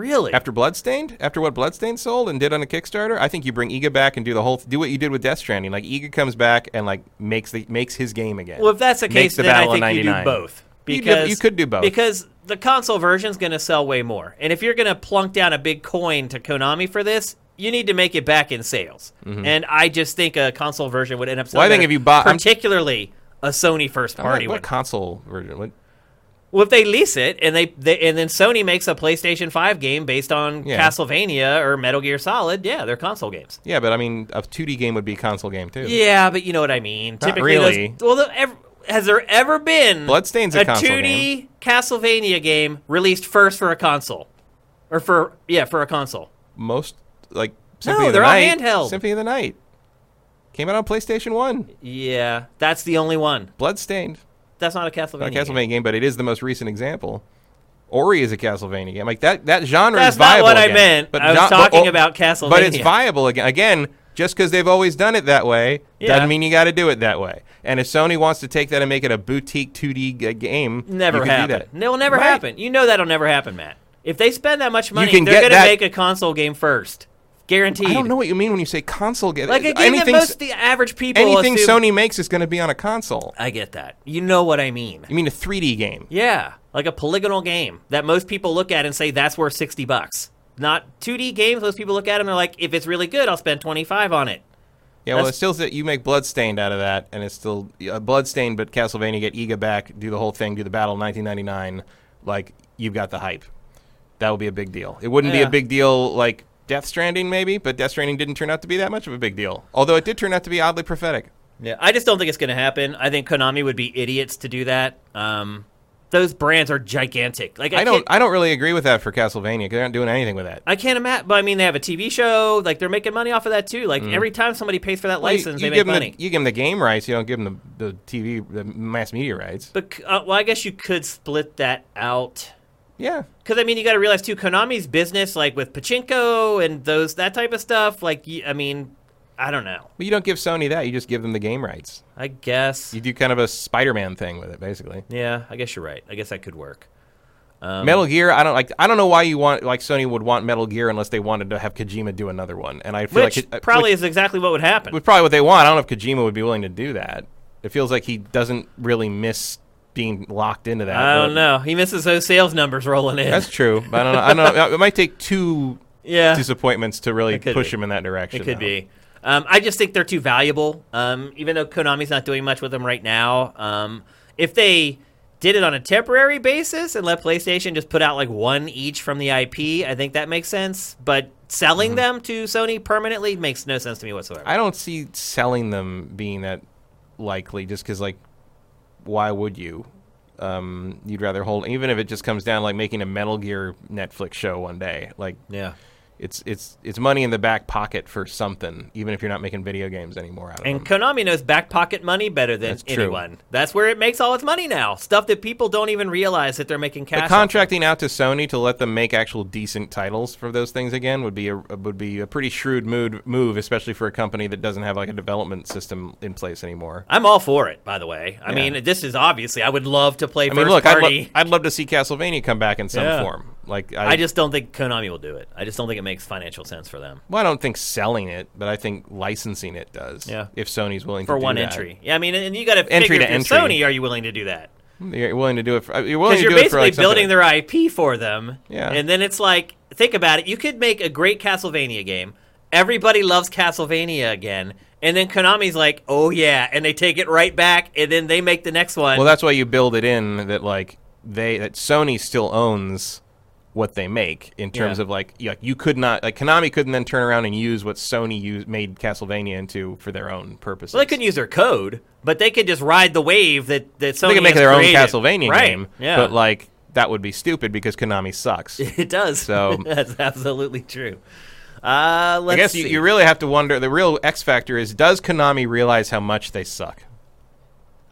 Really. After Bloodstained, after what Bloodstained sold and did on a Kickstarter, I think you bring Iga back and do the whole do what you did with Death Stranding. Like Iga comes back and like makes the makes his game again. Well, if that's the Makes case, the then I Battle of think you do 99. both. You do- Because you could do both. Because the console version's going to sell way more. And if you're going to plunk down a big coin to Konami for this, you need to make it back in sales. And I just think a console version would end up selling Mm-hmm. Well, I think better, if you bought- I'm- particularly a Sony first What- party what, one. console version? What, Well, if they lease it and they, they and then Sony makes a PlayStation 5 game based on Yeah. Castlevania or Metal Gear Solid, yeah, they're console games. yeah, but I mean, a 2D game would be a console game too. Yeah, but you know what I mean. Not Typically, really. those- well, the, ev- has there ever been Bloodstained's a a console 2D Castlevania game released first for a console, or for yeah for a console? Most like Symphony of they're the all Night. handheld. Symphony of the Night came out on PlayStation One. Yeah, that's the only one. Bloodstained, That's not a Castlevania. not a game. Castlevania game, but it is the most recent example. Ori is a Castlevania game. Like that, that genre That's is not viable. what I meant. But I was not- but- talking oh, about Castlevania. But it's viable again. Again, just because they've always done it that way Yeah. doesn't mean you got to do it that way. And if Sony wants to take that and make it a boutique 2D g- game, Never happen. that. It'll never Right. happen. You know that'll never happen, Matt. If they spend that much money, they're gonna make a console game first, guaranteed. I don't know what you mean when you say console game. Like a game that most the average people anything assume- Sony makes is going to be on a console. I get that. You know what I mean. You mean a 3D game? Yeah, like a polygonal game that most people look at and say that's worth 60 bucks. Not 2D games, most people look at them and they're like, if it's really good, I'll spend 25 on it. Yeah, well, That's- it's still that you make Bloodstained out of that, and it's still uh, Bloodstained, but Castlevania get Iga back, do the whole thing, do the battle in 1999. Like you've got the hype. That would be a big deal. It wouldn't be Yeah. a big deal like Death Stranding, maybe, but Death Stranding didn't turn out to be that much of a big deal. Although it did turn out to be oddly prophetic. Yeah, I just don't think it's going to happen. I think Konami would be idiots to do that. Um, those brands are gigantic. Like I, I don't. I don't really agree with that for Castlevania. 'cause They're not doing anything with that. I can't imagine. But I mean, they have a TV show. Like they're making money off of that too. Like every time somebody pays for that Mm. Well, you- license, you, they give make them money. The, you give them the game rights. You don't give them the, the TV, the mass media rights. but uh, well, I guess you could split that out. Yeah. Because I mean, you got to realize too, Konami's business, like with pachinko and those that type of stuff. Like, I mean, I don't know. But you don't give Sony that. You just give them the game rights. I guess. You do kind of a Spider-Man thing with it, basically. Yeah, I guess you're right. I guess that could work. Um, Metal Gear, I don't like. I don't know why you want like Sony would want Metal Gear unless they wanted to have Kojima do another one. And I feel which like uh, probably which, is exactly what would happen. was probably what they want. I don't know if Kojima would be willing to do that. It feels like he doesn't really miss being locked into that. I don't know. He misses those sales numbers rolling in. That's true. But I don't know. I don't know. It might take two yeah, disappointments to really push be. him in that direction. it could though. be. Um, I just think they're too valuable. Um, even though Konami's not doing much with them right now. Um, if they did it on a temporary basis and let PlayStation just put out like one each from the IP, I think that makes sense. But selling them to Sony permanently makes no sense to me whatsoever. I don't see selling them being that likely, just because like, why would you? um, you'd rather hold, even if it just comes down like making a Metal Gear Netflix show one day. Like, Yeah. It's it's it's money in the back pocket for something, even if you're not making video games anymore out of And them. Konami knows back pocket money better than That's true. anyone. That's where it makes all its money now. Stuff that people don't even realize that they're making cash. Off. contracting out to Sony to let them make actual decent titles for those things again would be a would be a pretty shrewd mood, move, especially for a company that doesn't have like a development system in place anymore. I'm all for it, by the way. I Yeah. mean, this is obviously I would love to play I mean, look, I'd, lo- I'd love to see Castlevania come back in some Yeah. form. Like, I just don't think Konami will do it. I just don't think it makes financial sense for them well, I don't think selling it, but I think licensing it does. Yeah. If Sony's willing for to do one that. entry. Yeah, I mean, and you got to Entry figure to if entry. Sony, are you willing to do that? you're willing to do it. For, uh, you're willing Because to you're do it for basically like building their IP for them. Yeah. And then it's like, think about it. You could make a great Castlevania game. Everybody loves Castlevania again. And then Konami's like, oh yeah, and they take it right back, and then they make the next one. Well, that's why you build it in that like they that Sony still owns what they make in terms Yeah. of like you, you could not like Konami couldn't then turn around and use what Sony used made Castlevania into for their own purposes. well, they couldn't use their code, but they could just ride the wave that that Sony they could make their own. Castlevania right. game, Yeah, but like that would be stupid because Konami sucks. it does. So- that's absolutely true. Uh, I let's guess see. you, you really have to wonder. The real X factor is: Does Konami realize how much they suck?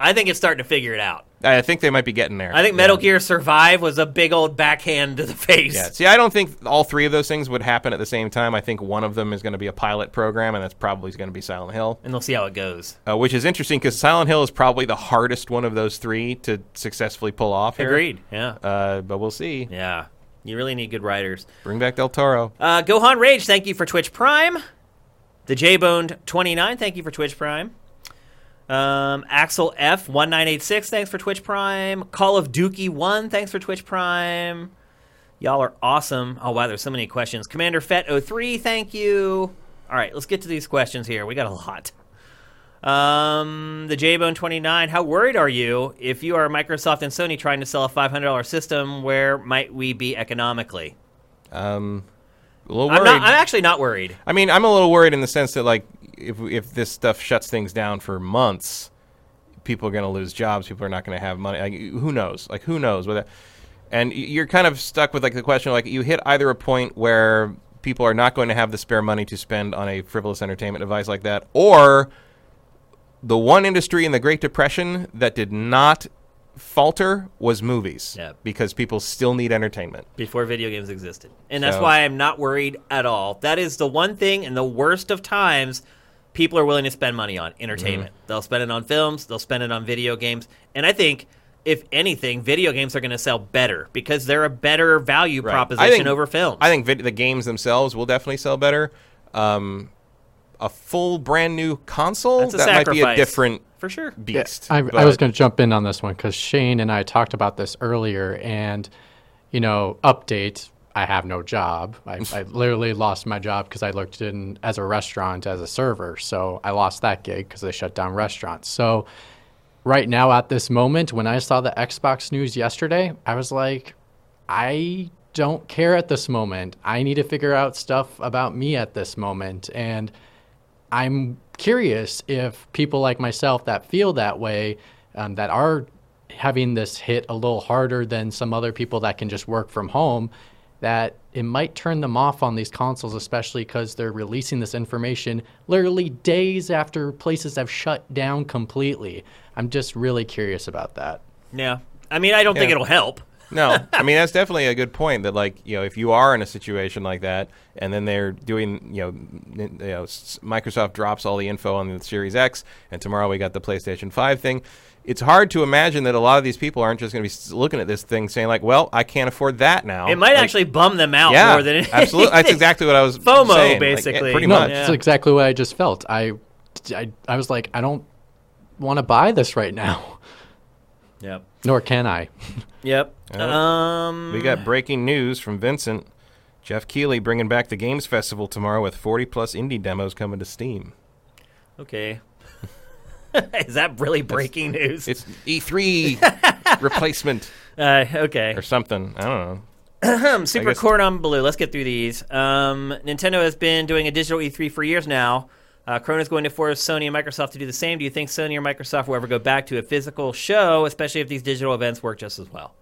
I think it's starting to figure it out. I think they might be getting there. I think Metal Yeah. Gear Survive was a big old backhand to the face. Yeah. See, I don't think all three of those things would happen at the same time. I think one of them is going to be a pilot program, and that's probably going to be Silent Hill, And they'll see how it goes. uh, which is interesting because Silent Hill is probably the hardest one of those three to successfully pull off. Here. Agreed. Yeah. Uh, but we'll see. Yeah. You really need good writers. Bring back Del Toro. Uh, Gohan Rage, thank you for Twitch Prime. The J Boned 29, thank you for Twitch Prime. Um, Axel F 1986, thanks for Twitch Prime. Call of Dookie 1, thanks for Twitch Prime. Y'all are awesome. Oh, wow, there's so many questions. Commander Fett 03, thank you. All right, let's get to these questions here. We got a lot. Um, the J-Bone 29, how worried are you if you are Microsoft and Sony trying to sell a $500 system? Where might we be economically? Um, a little I'm, not, I'm actually not worried. I mean, I'm a little worried in the sense that like if if this stuff shuts things down for months, people are going to lose jobs. People are not going to have money. Like, who knows? Like who knows? Whether and you're kind of stuck with like the question like you hit either a point where people are not going to have the spare money to spend on a frivolous entertainment device like that, or the one industry in the Great Depression that did not falter was movies Yeah. because people still need entertainment. before video games existed. And that's So- why I'm not worried at all. That is the one thing in the worst of times people are willing to spend money on entertainment. Mm-hmm. They'll spend it on films, they'll spend it on video games. And I think if anything, video games are going to sell better because they're a better value Right. proposition think- over films. I think vid- the games themselves will definitely sell better. Um, a full brand new console That's a that might be a different for sure. beast. I, I but- was going to jump in on this one because Shane and I talked about this earlier, and you know, update. I have no job. I, I literally lost my job because I looked in as a restaurant as a server, so I lost that gig because they shut down restaurants. So right now, at this moment, when I saw the Xbox news yesterday, I was like, I don't care at this moment. I need to figure out stuff about me at this moment, and I'm curious if people like myself that feel that way, um, that are having this hit a little harder than some other people that can just work from home, that it might turn them off on these consoles, especially because they're releasing this information literally days after places have shut down completely. I'm just really curious about that. Yeah. I mean, I don't think it'll help. No, I mean that's definitely a good point. That like you know, if you are in a situation like that, and then they're doing you know, n- you know, s- Microsoft drops all the info on the Series X, and tomorrow we got the PlayStation Five thing. It's hard to imagine that a lot of these people aren't just going to be looking at this thing saying like, "Well, I can't afford that now." It might Like, actually bum them out yeah, more than anything. absolutely. That's exactly what I was FOMO, saying. Like, basically. pretty No, much. that's exactly what I just felt. I, I, I was like, I don't want to buy this right now, Yep. nor can I. Yep. Um, We got breaking news from Vincent. Geoff Keighley bringing back the Games Festival tomorrow with 40 plus indie demos coming to Steam. Okay. Is that really breaking news? It's E3 replacement Uh, okay. or something. I don't know. Super Cordon Bleu. Let's get through these. Um, Nintendo has been doing a digital E3 for years now. Uh, Corona's going to force Sony and Microsoft to do the same. Do you think Sony or Microsoft will ever go back to a physical show, especially if these digital events work just as well?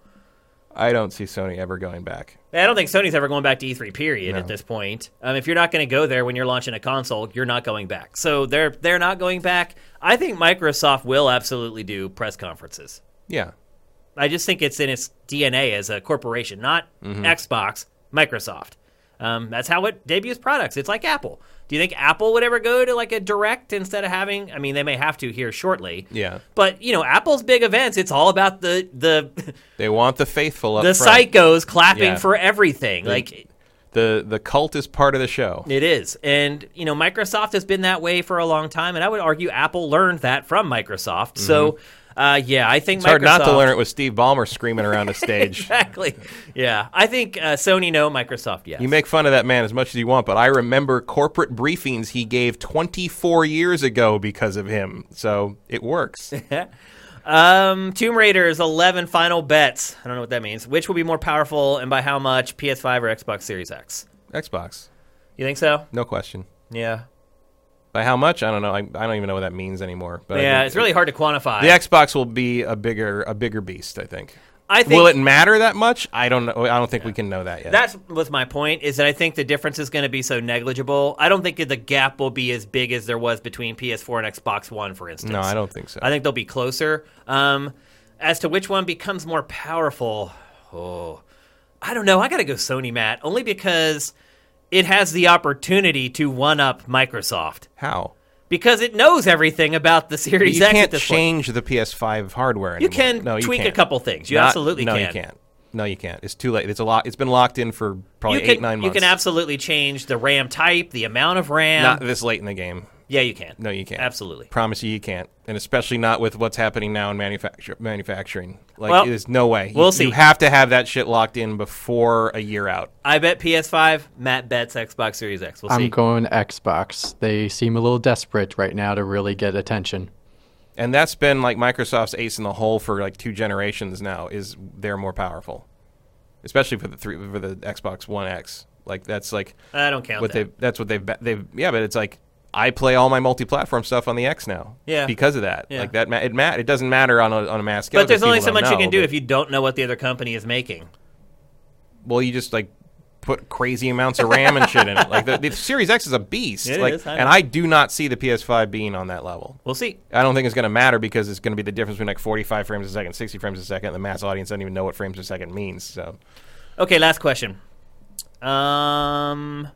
I don't see Sony ever going back. I don't think Sony's ever going back to E3. Period. No. At this point, um, if you're not going to go there when you're launching a console, you're not going back. So they're they're not going back. I think Microsoft will absolutely do press conferences. Yeah. I just think it's in its DNA as a corporation, not Xbox, Microsoft. Um, that's how it debuts products. It's like Apple. Do you think Apple would ever go to like a direct instead of having? I mean, they may have to here shortly. Yeah. But you know, Apple's big events. It's all about the the They want the faithful up the front. psychos clapping Yeah. for everything. Like The the cult is part of the show. It is. And, you know, Microsoft has been that way for a long time. And I would argue Apple learned that from Microsoft. So, mm-hmm. Uh, yeah, I think. It's hard not to learn it with Steve Ballmer screaming around the stage. Exactly. Yeah. I think uh, Sony, no. Microsoft, yes. You make fun of that man as much as you want, but I remember corporate briefings he gave 24 years ago because of him. So it works. um, Tomb Raiders 11 final bets. I don't know what that means. Which will be more powerful and by how much? PS5 or Xbox Series X? Xbox, You think so? no question. Yeah. By how much? I don't know. I, I don't even know what that means anymore. But yeah, it's really hard to quantify. the Xbox will be a bigger a bigger beast. I think. I think Will it matter that much? I don't know. I don't think we can know that yet. That's was my point. Is that I think the difference is going to be so negligible. I don't think the gap will be as big as there was between PS4 and Xbox One, for instance. no, I don't think so. I think they'll be closer. Um, as to which one becomes more powerful, oh, I don't know. I got to go Sony, Matt, only because it has the opportunity to one up Microsoft how? because it knows everything about the Series You X at can't this point. change the PS5 hardware You can no, you tweak a can't. couple things. You Not- absolutely no, can. you can't. No, you can't. It's too late. It's a lot. It's been locked in for probably You can, eight nine months. you can absolutely change the RAM type, the amount of RAM. Not this late in the game. Yeah, you can. No, you can't. Absolutely. Promise you, you can't. And especially not with what's happening now in manufacture manufacturing. Like, Well, there's no way. we'll you, see. You have to have that shit locked in before a year out. I bet PS5. Matt bets Xbox Series X. We'll I'm see. going Xbox. They seem a little desperate right now to really get attention. And that's been like Microsoft's ace in the hole for like two generations now. Is they're more powerful, especially for the three for the Xbox One X. Like that's like I don't count what that. they that's what they've they've yeah, but it's like I play all my multi-platform stuff on the X now. Yeah. because of that. Yeah. Like that, ma- it ma- it doesn't matter on a on a mass scale. But there's only so much you can do if you don't know what the other company is making. well, you just like put crazy amounts of RAM and shit in it. Like the, the Series X is a beast. It like, is, I and. I do not see the PS5 being on that level. We'll see. I don't think it's going to matter because it's going to be the difference between like 45 frames a second, 60 frames a second. The mass audience doesn't even know what frames a second means. So Okay, last question. Um,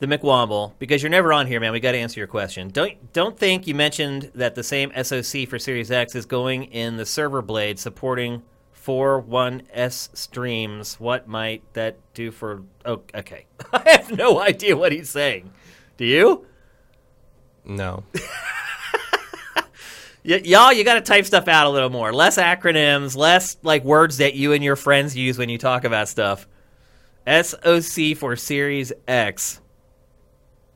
the McWomble, because you're never on here, man. We got to answer your question. Don't don't think you mentioned that the same SoC for Series X is going in the server blade supporting 4.1s streams. What might that do for? Oh, okay. I have no idea what he's saying. Do you? no, Y- y'all, you got to type stuff out a little more. Less acronyms, less like words that you and your friends use when you talk about stuff. SOC for Series X.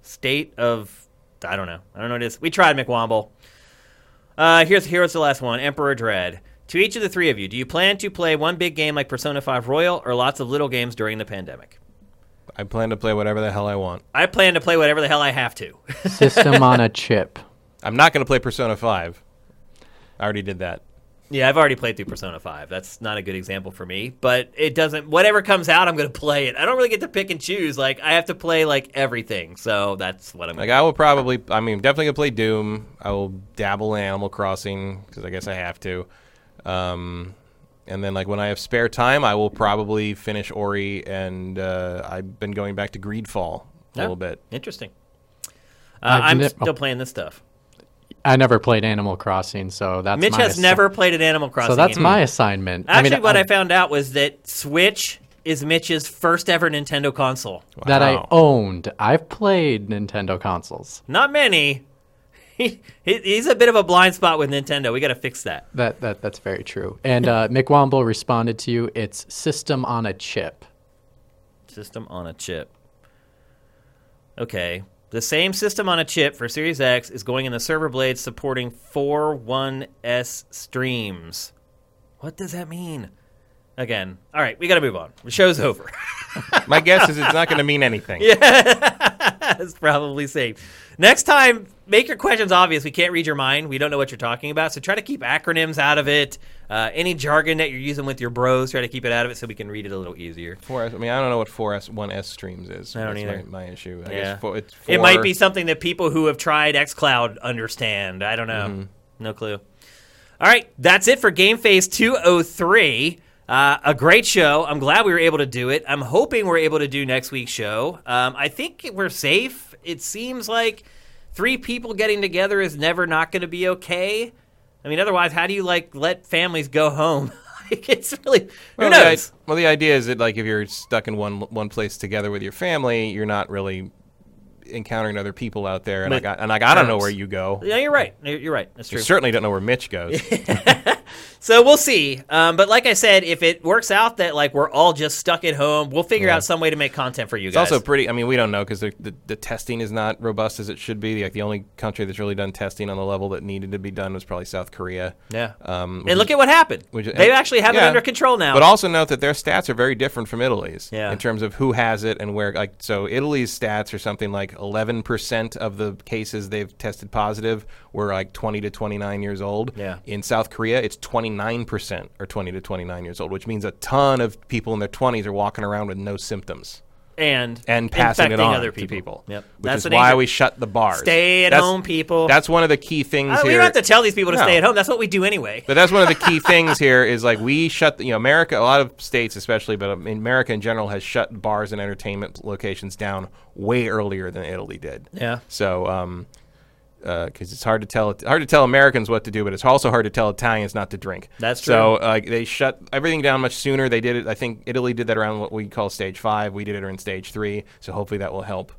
State of I don't know. I don't know what it is. We tried McWomble. Uh, here's here's the last one. Emperor Dread. To each of the three of you, do you plan to play one big game like Persona 5 Royal or lots of little games during the pandemic? I plan to play whatever the hell I want. I plan to play whatever the hell I have to. System on a chip. I'm not going to play Persona 5. I already did that. Yeah, I've already played through Persona 5. That's not a good example for me, but it doesn't whatever comes out, I'm going to play it. I don't really get to pick and choose. Like I have to play like everything. So that's what I'm Like going I will probably, I mean, definitely gonna play Doom. I will dabble in Animal Crossing because I guess I have to. Um, and then like when I have spare time, I will probably finish Ori, and uh, I've been going back to Greedfall a Yeah. little bit. Interesting. Uh, I've I'm ne- still playing this stuff. I never played Animal Crossing, so that's Mitch my has assi- never played an Animal Crossing. So that's game. my assignment. Actually, I mean, what I, I- found out was that Switch is Mitch's first ever Nintendo console. that I owned. I've played Nintendo consoles. Not many. He, he- he's a bit of a blind spot with Nintendo. We got to fix that. That that that's very true. And uh, McWomble responded to you. It's system on a chip. System on a chip. Okay. The same system on a chip for Series X is going in the server blades supporting 4.1s streams. What does that mean? Again. All right, we got to move on. The show's over. My guess is it's not going to mean anything. Yeah, it's probably safe. Next time, make your questions obvious. We can't read your mind. We don't know what you're talking about. So try to keep acronyms out of it. Uh, any jargon that you're using with your bros, try to keep it out of it so we can read it a little easier. 4S. I mean, I don't know what 4S 1S streams is. I don't That's either. My, my issue. I Yeah. guess four, it's It might be something that people who have tried xCloud understand. I don't know. No clue. All right, that's it for GameFace 203. Uh, a great show. I'm glad we were able to do it. I'm hoping we're able to do next week's show. Um, I think we're safe. It seems like three people getting together is never not going to be okay. I mean, otherwise, how do you like let families go home? like, it's really who Well the, knows. i- well, the idea is that like if you're stuck in one one place together with your family, you're not really encountering other people out there. And like, I, and like I don't know where you go. yeah, you're right. You're right. That's true. You certainly don't know where Mitch goes. So we'll see. Um, but like I said, if it works out that like we're all just stuck at home, we'll figure Yeah. out some way to make content for you It's guys. also pretty. I mean, we don't know because the, the the testing is not robust as it should be. Like the only country that's really done testing on the level that needed to be done was probably South Korea. yeah. Um, and look is- at what happened. which- they actually have it under control now. But also note that their stats are very different from Italy's Yeah. in terms of who has it and where. Like, so Italy's stats are something like 11% of the cases they've tested positive were like 20 to 29 years old. Yeah. In South Korea, it's 29% are 20 to 29 years old, which means a ton of people in their 20s are walking around with no symptoms and and passing it on other to people. Yep. Which That's is why danger. we shut the bars. Stay at That's- home, people. That's one of the key things Uh, here. we don't have to tell these people to No. stay at home. That's what we do anyway. But that's one of the key things here is like we shut, the, you know, America, a lot of states especially, but um, America in general has shut bars and entertainment locations down way earlier than Italy did. Yeah. So, um, because it's hard to tell hard to tell Americans what to do, but it's also hard to tell Italians not to drink. That's true. So, uh, they shut everything down much sooner. They did it. I think Italy did that around what we call stage five. We did it in stage three. So hopefully that will help.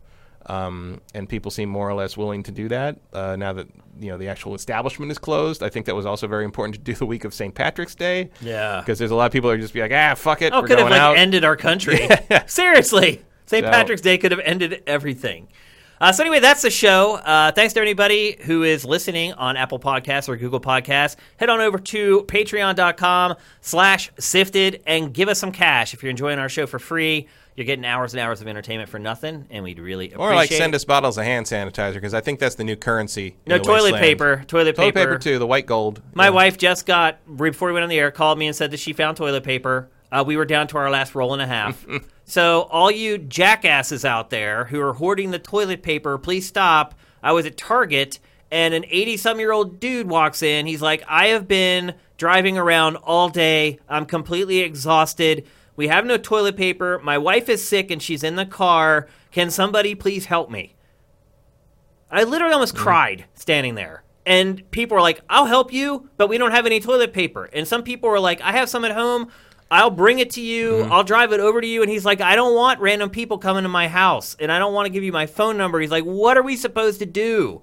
Um, and people seem more or less willing to do that uh, now that you know the actual establishment is closed. I think that was also very important to do the week of St. Patrick's Day. Yeah. because there's a lot of people who are just be like, ah, fuck it, Oh, we're could have like ended our country. Seriously, St. So- Patrick's Day could have ended everything. Uh, so anyway, that's the show. Uh, thanks to anybody who is listening on Apple Podcasts or Google Podcasts. Head on over to patreon.com slash sifted and give us some cash. If you're enjoying our show for free, you're getting hours and hours of entertainment for nothing, and we'd really appreciate or like it. send us bottles of hand sanitizer because I think that's the new currency. No toilet wasteland. paper. Toilet paper. Toilet paper. paper too. The white gold. My Yeah. wife just got right before we went on the air called me and said that she found toilet paper. Uh, we were down to our last roll and a half. so all you jackasses out there who are hoarding the toilet paper, please stop. I was at Target and an 80 some year old dude walks in. He's like, I have been driving around all day. I'm completely exhausted. We have no toilet paper. My wife is sick and she's in the car. Can somebody please help me? I literally almost cried standing there. And people were like, I'll help you, but we don't have any toilet paper. And some people were like, I have some at home. I'll bring it to you. I'll drive it over to you. And he's like, I don't want random people coming to my house. And I don't want to give you my phone number. He's like, What are we supposed to do?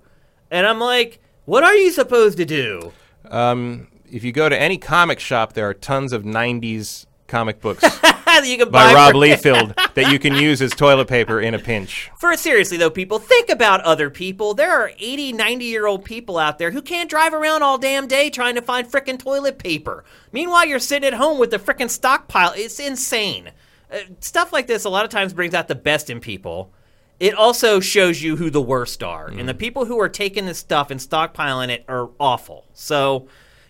And I'm like, What are you supposed to do? Um, if you go to any comic shop, there are tons of '90s comic books you can by buy Rob for- Liefeld that you can use as toilet paper in a pinch. For seriously though, people, think about other people. There are 80, 90 year old people out there who can't drive around all damn day trying to find frickin' toilet paper. Meanwhile, you're sitting at home with the frickin' stockpile. It's insane. Uh, stuff like this a lot of times brings out the best in people. It also shows you who the worst are, and the people who are taking this stuff and stockpiling it are awful. So,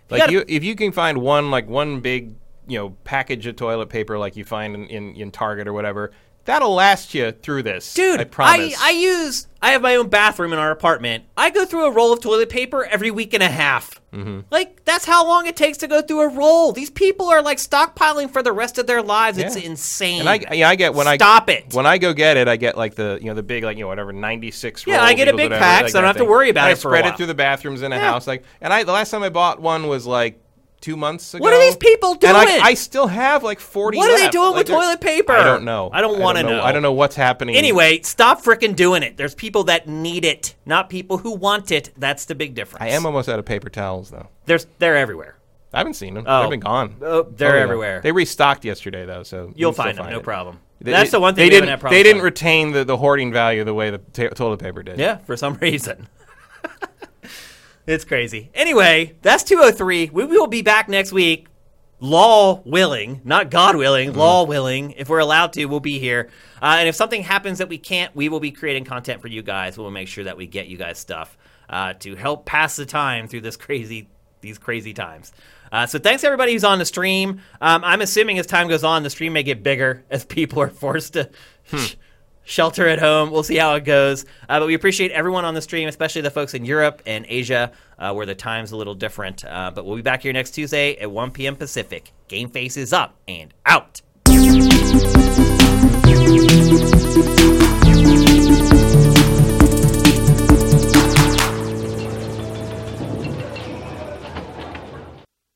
Like gotta- you, if you can find one like one big you know package of toilet paper like you find in, in, in Target or whatever, that'll last you through this. Dude, I promise. I, use I have my own bathroom in our apartment. I go through a roll of toilet paper every week and a half. Mm-hmm. Like that's how long it takes to go through a roll. These people are like stockpiling for the rest of their lives. It's insane. and I, yeah, I get when I Stop it. when I go get it, I get like the you know the big like you know whatever ninety six. Yeah, I get a big pack, so I don't have to worry about and it for a I spread it through the bathrooms in a Yeah. house, like, and I the last time I bought one was like two months ago. What are these people doing? And I, doing? I still have like forty. What are they left. doing Like, with toilet paper? I don't know. I don't wanna know. know. I don't know what's happening. anyway, stop frickin' doing it. There's people that need it, not people who want it. That's the big difference. I am almost out of paper towels though. There's they're everywhere. I haven't seen them. Oh. They've been gone. Oh, they're Oh, yeah. everywhere. They restocked yesterday though, so you You'll can still find them, no it. problem. They- That's the one thing they didn't. They didn't retain the, the hoarding value the way the ta- toilet paper did. Yeah, for some reason. it's crazy. Anyway, that's 203. We will be back next week. law willing, not God willing, law willing, if we're allowed to, we'll be here. Uh, and if something happens that we can't, we will be creating content for you guys. We'll make sure that we get you guys stuff uh, to help pass the time through this crazy these crazy times. Uh, so thanks everybody who's on the stream. Um, I'm assuming as time goes on, the stream may get bigger as people are forced to sh- shelter at home. We'll see how it goes. Uh, but we appreciate everyone on the stream, especially the folks in Europe and Asia, uh, where the time's a little different. Uh, but we'll be back here next Tuesday at 1 p.m. Pacific. GameFace is up and out.